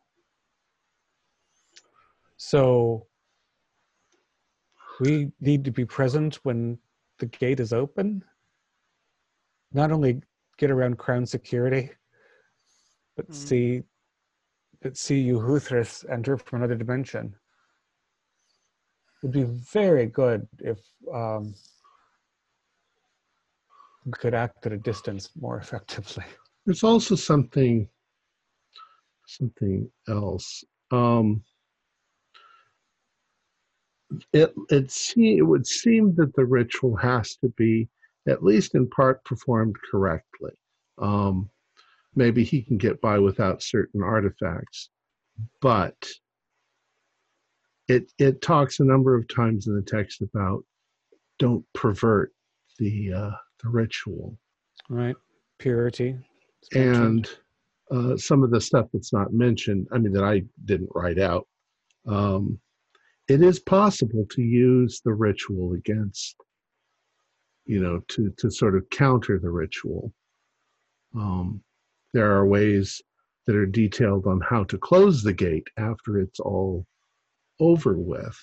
So we need to be present when the gate is open. Not only get around crown security, but Mhm. see but see Euhuthris enter from another dimension. It would be very good if um, we could act at a distance more effectively. There's also something something else. Um, it it se- it would seem that the ritual has to be at least in part performed correctly. Um, maybe he can get by without certain artifacts. But it it talks a number of times in the text about don't pervert the uh, the ritual Right. Purity. and uh, some of the stuff that's not mentioned. I mean that I didn't write out. Um, it is possible to use the ritual against, you know, to to sort of counter the ritual. Um, there are ways that are detailed on how to close the gate after it's all over with.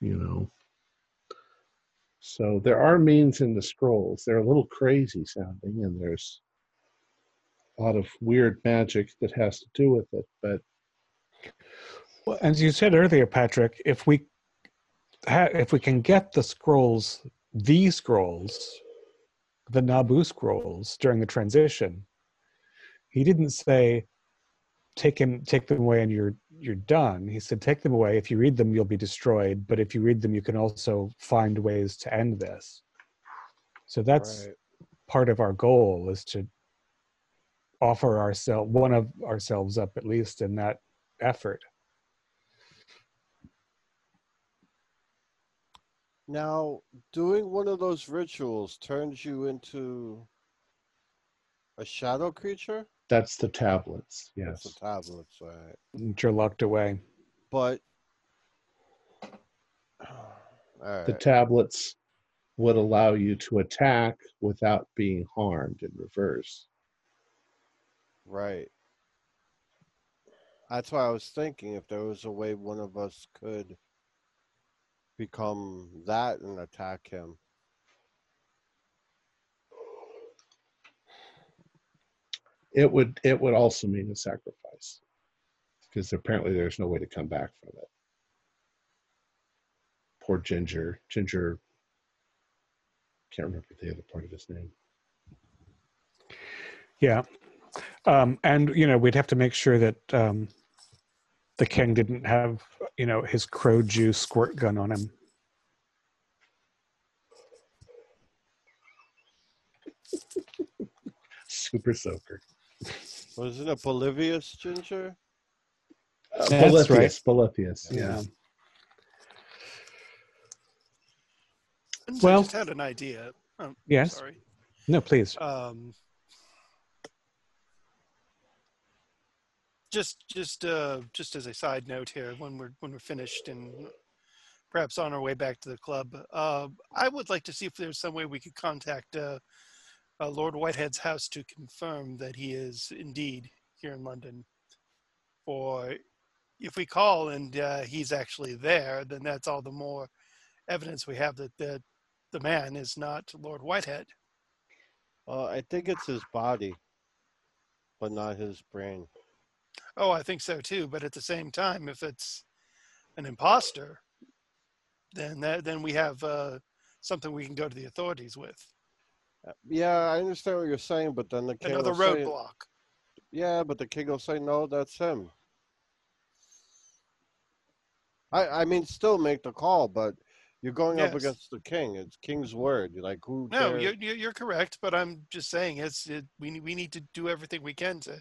You know. So there are means in the scrolls. They're a little crazy sounding, and there's a lot of weird magic that has to do with it. But Well, as you said earlier, Patrick, if we ha- if we can get the scrolls, the scrolls, the Nabu scrolls during the transition, he didn't say take him take them away and you're you're done. He said take them away. If you read them, you'll be destroyed. But if you read them, you can also find ways to end this. So that's Right. part of our goal is to offer ourselves one of ourselves up at least in that effort. Now, doing one of those rituals turns you into a shadow creature. that's the tablets. That's Yes. the tablets, right? that you're locked away. But all The tablets would allow you to attack without being harmed in reverse. Right. That's why I was thinking if there was a way one of us could become that and attack him. It would it would also mean a sacrifice. Because apparently there's no way to come back from it. Poor Ginger. Ginger can't remember the other part of his name. Yeah. Um, and, you know, we'd have to make sure that um, the king didn't have, you know, his crow Jew squirt gun on him. Super soaker. Wasn't it Bolivius Ginger? Uh, That's right. Bolethius, Bolethius, Yeah. yeah. Well- I just had an idea. Oh, Yes. Sorry. No, please. Um, just, just, uh, just as a side note here, when we're when we're finished and perhaps on our way back to the club, uh, I would like to see if there's some way we could contact uh, uh, Lord Whitehead's house to confirm that he is indeed here in London. Or if we call and uh, he's actually there, then that's all the more evidence we have that the the man is not Lord Whitehead. Uh, I think it's his body, but not his brain. Oh, I think so too. But at the same time, if it's an imposter, then that, then we have uh, something we can go to the authorities with. Uh, Yeah, I understand what you're saying, but then the king Another roadblock. yeah, but the king will say, no, that's him. I, I mean, still make the call, but you're going up against the king. It's king's word. You're Like who? No, you're you're correct. But I'm just saying, it's it, we we need to do everything we can to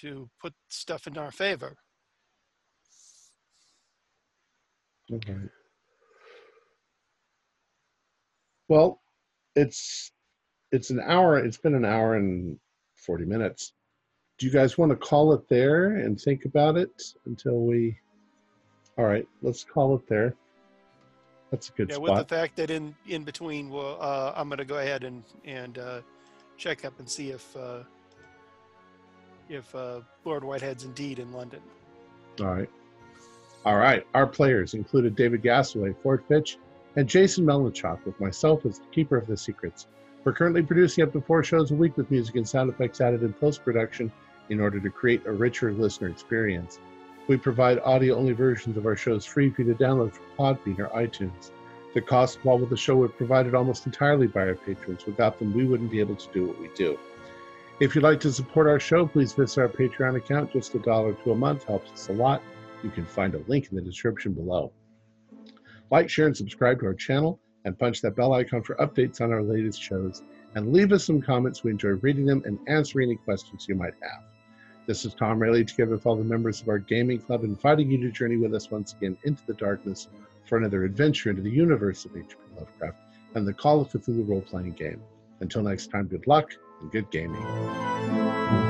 to put stuff in our favor. Okay. Well, it's it's an hour. It's been an hour and forty minutes. Do you guys want to call it there and think about it until we? All right, let's call it there. That's a good yeah, with the fact that in in between, well, uh, I'm going to go ahead and and uh, check up and see if uh, if uh, Lord Whitehead's indeed in London. All right. All right. Our players included David Gasaway, Ford Fitch, and Jason Melanchok, with myself as the keeper of the secrets. We're currently producing up to four shows a week with music and sound effects added in post production in order to create a richer listener experience. We provide audio only versions of our shows free for you to download from Podbean or iTunes. The cost involved with the show were provided almost entirely by our patrons. Without them, we wouldn't be able to do what we do. If you'd like to support our show, please visit our Patreon account. Just a dollar to a month helps us a lot. You can find a link in the description below. Like, share, and subscribe to our channel, and punch that bell icon for updates on our latest shows and leave us some comments. We enjoy reading them and answering any questions you might have. This is Tom Rayleigh, together with all the members of our gaming club, inviting you to journey with us once again into the darkness for another adventure into the universe of H.P. Lovecraft and the Call of Cthulhu role playing game. Until next time, good luck and good gaming.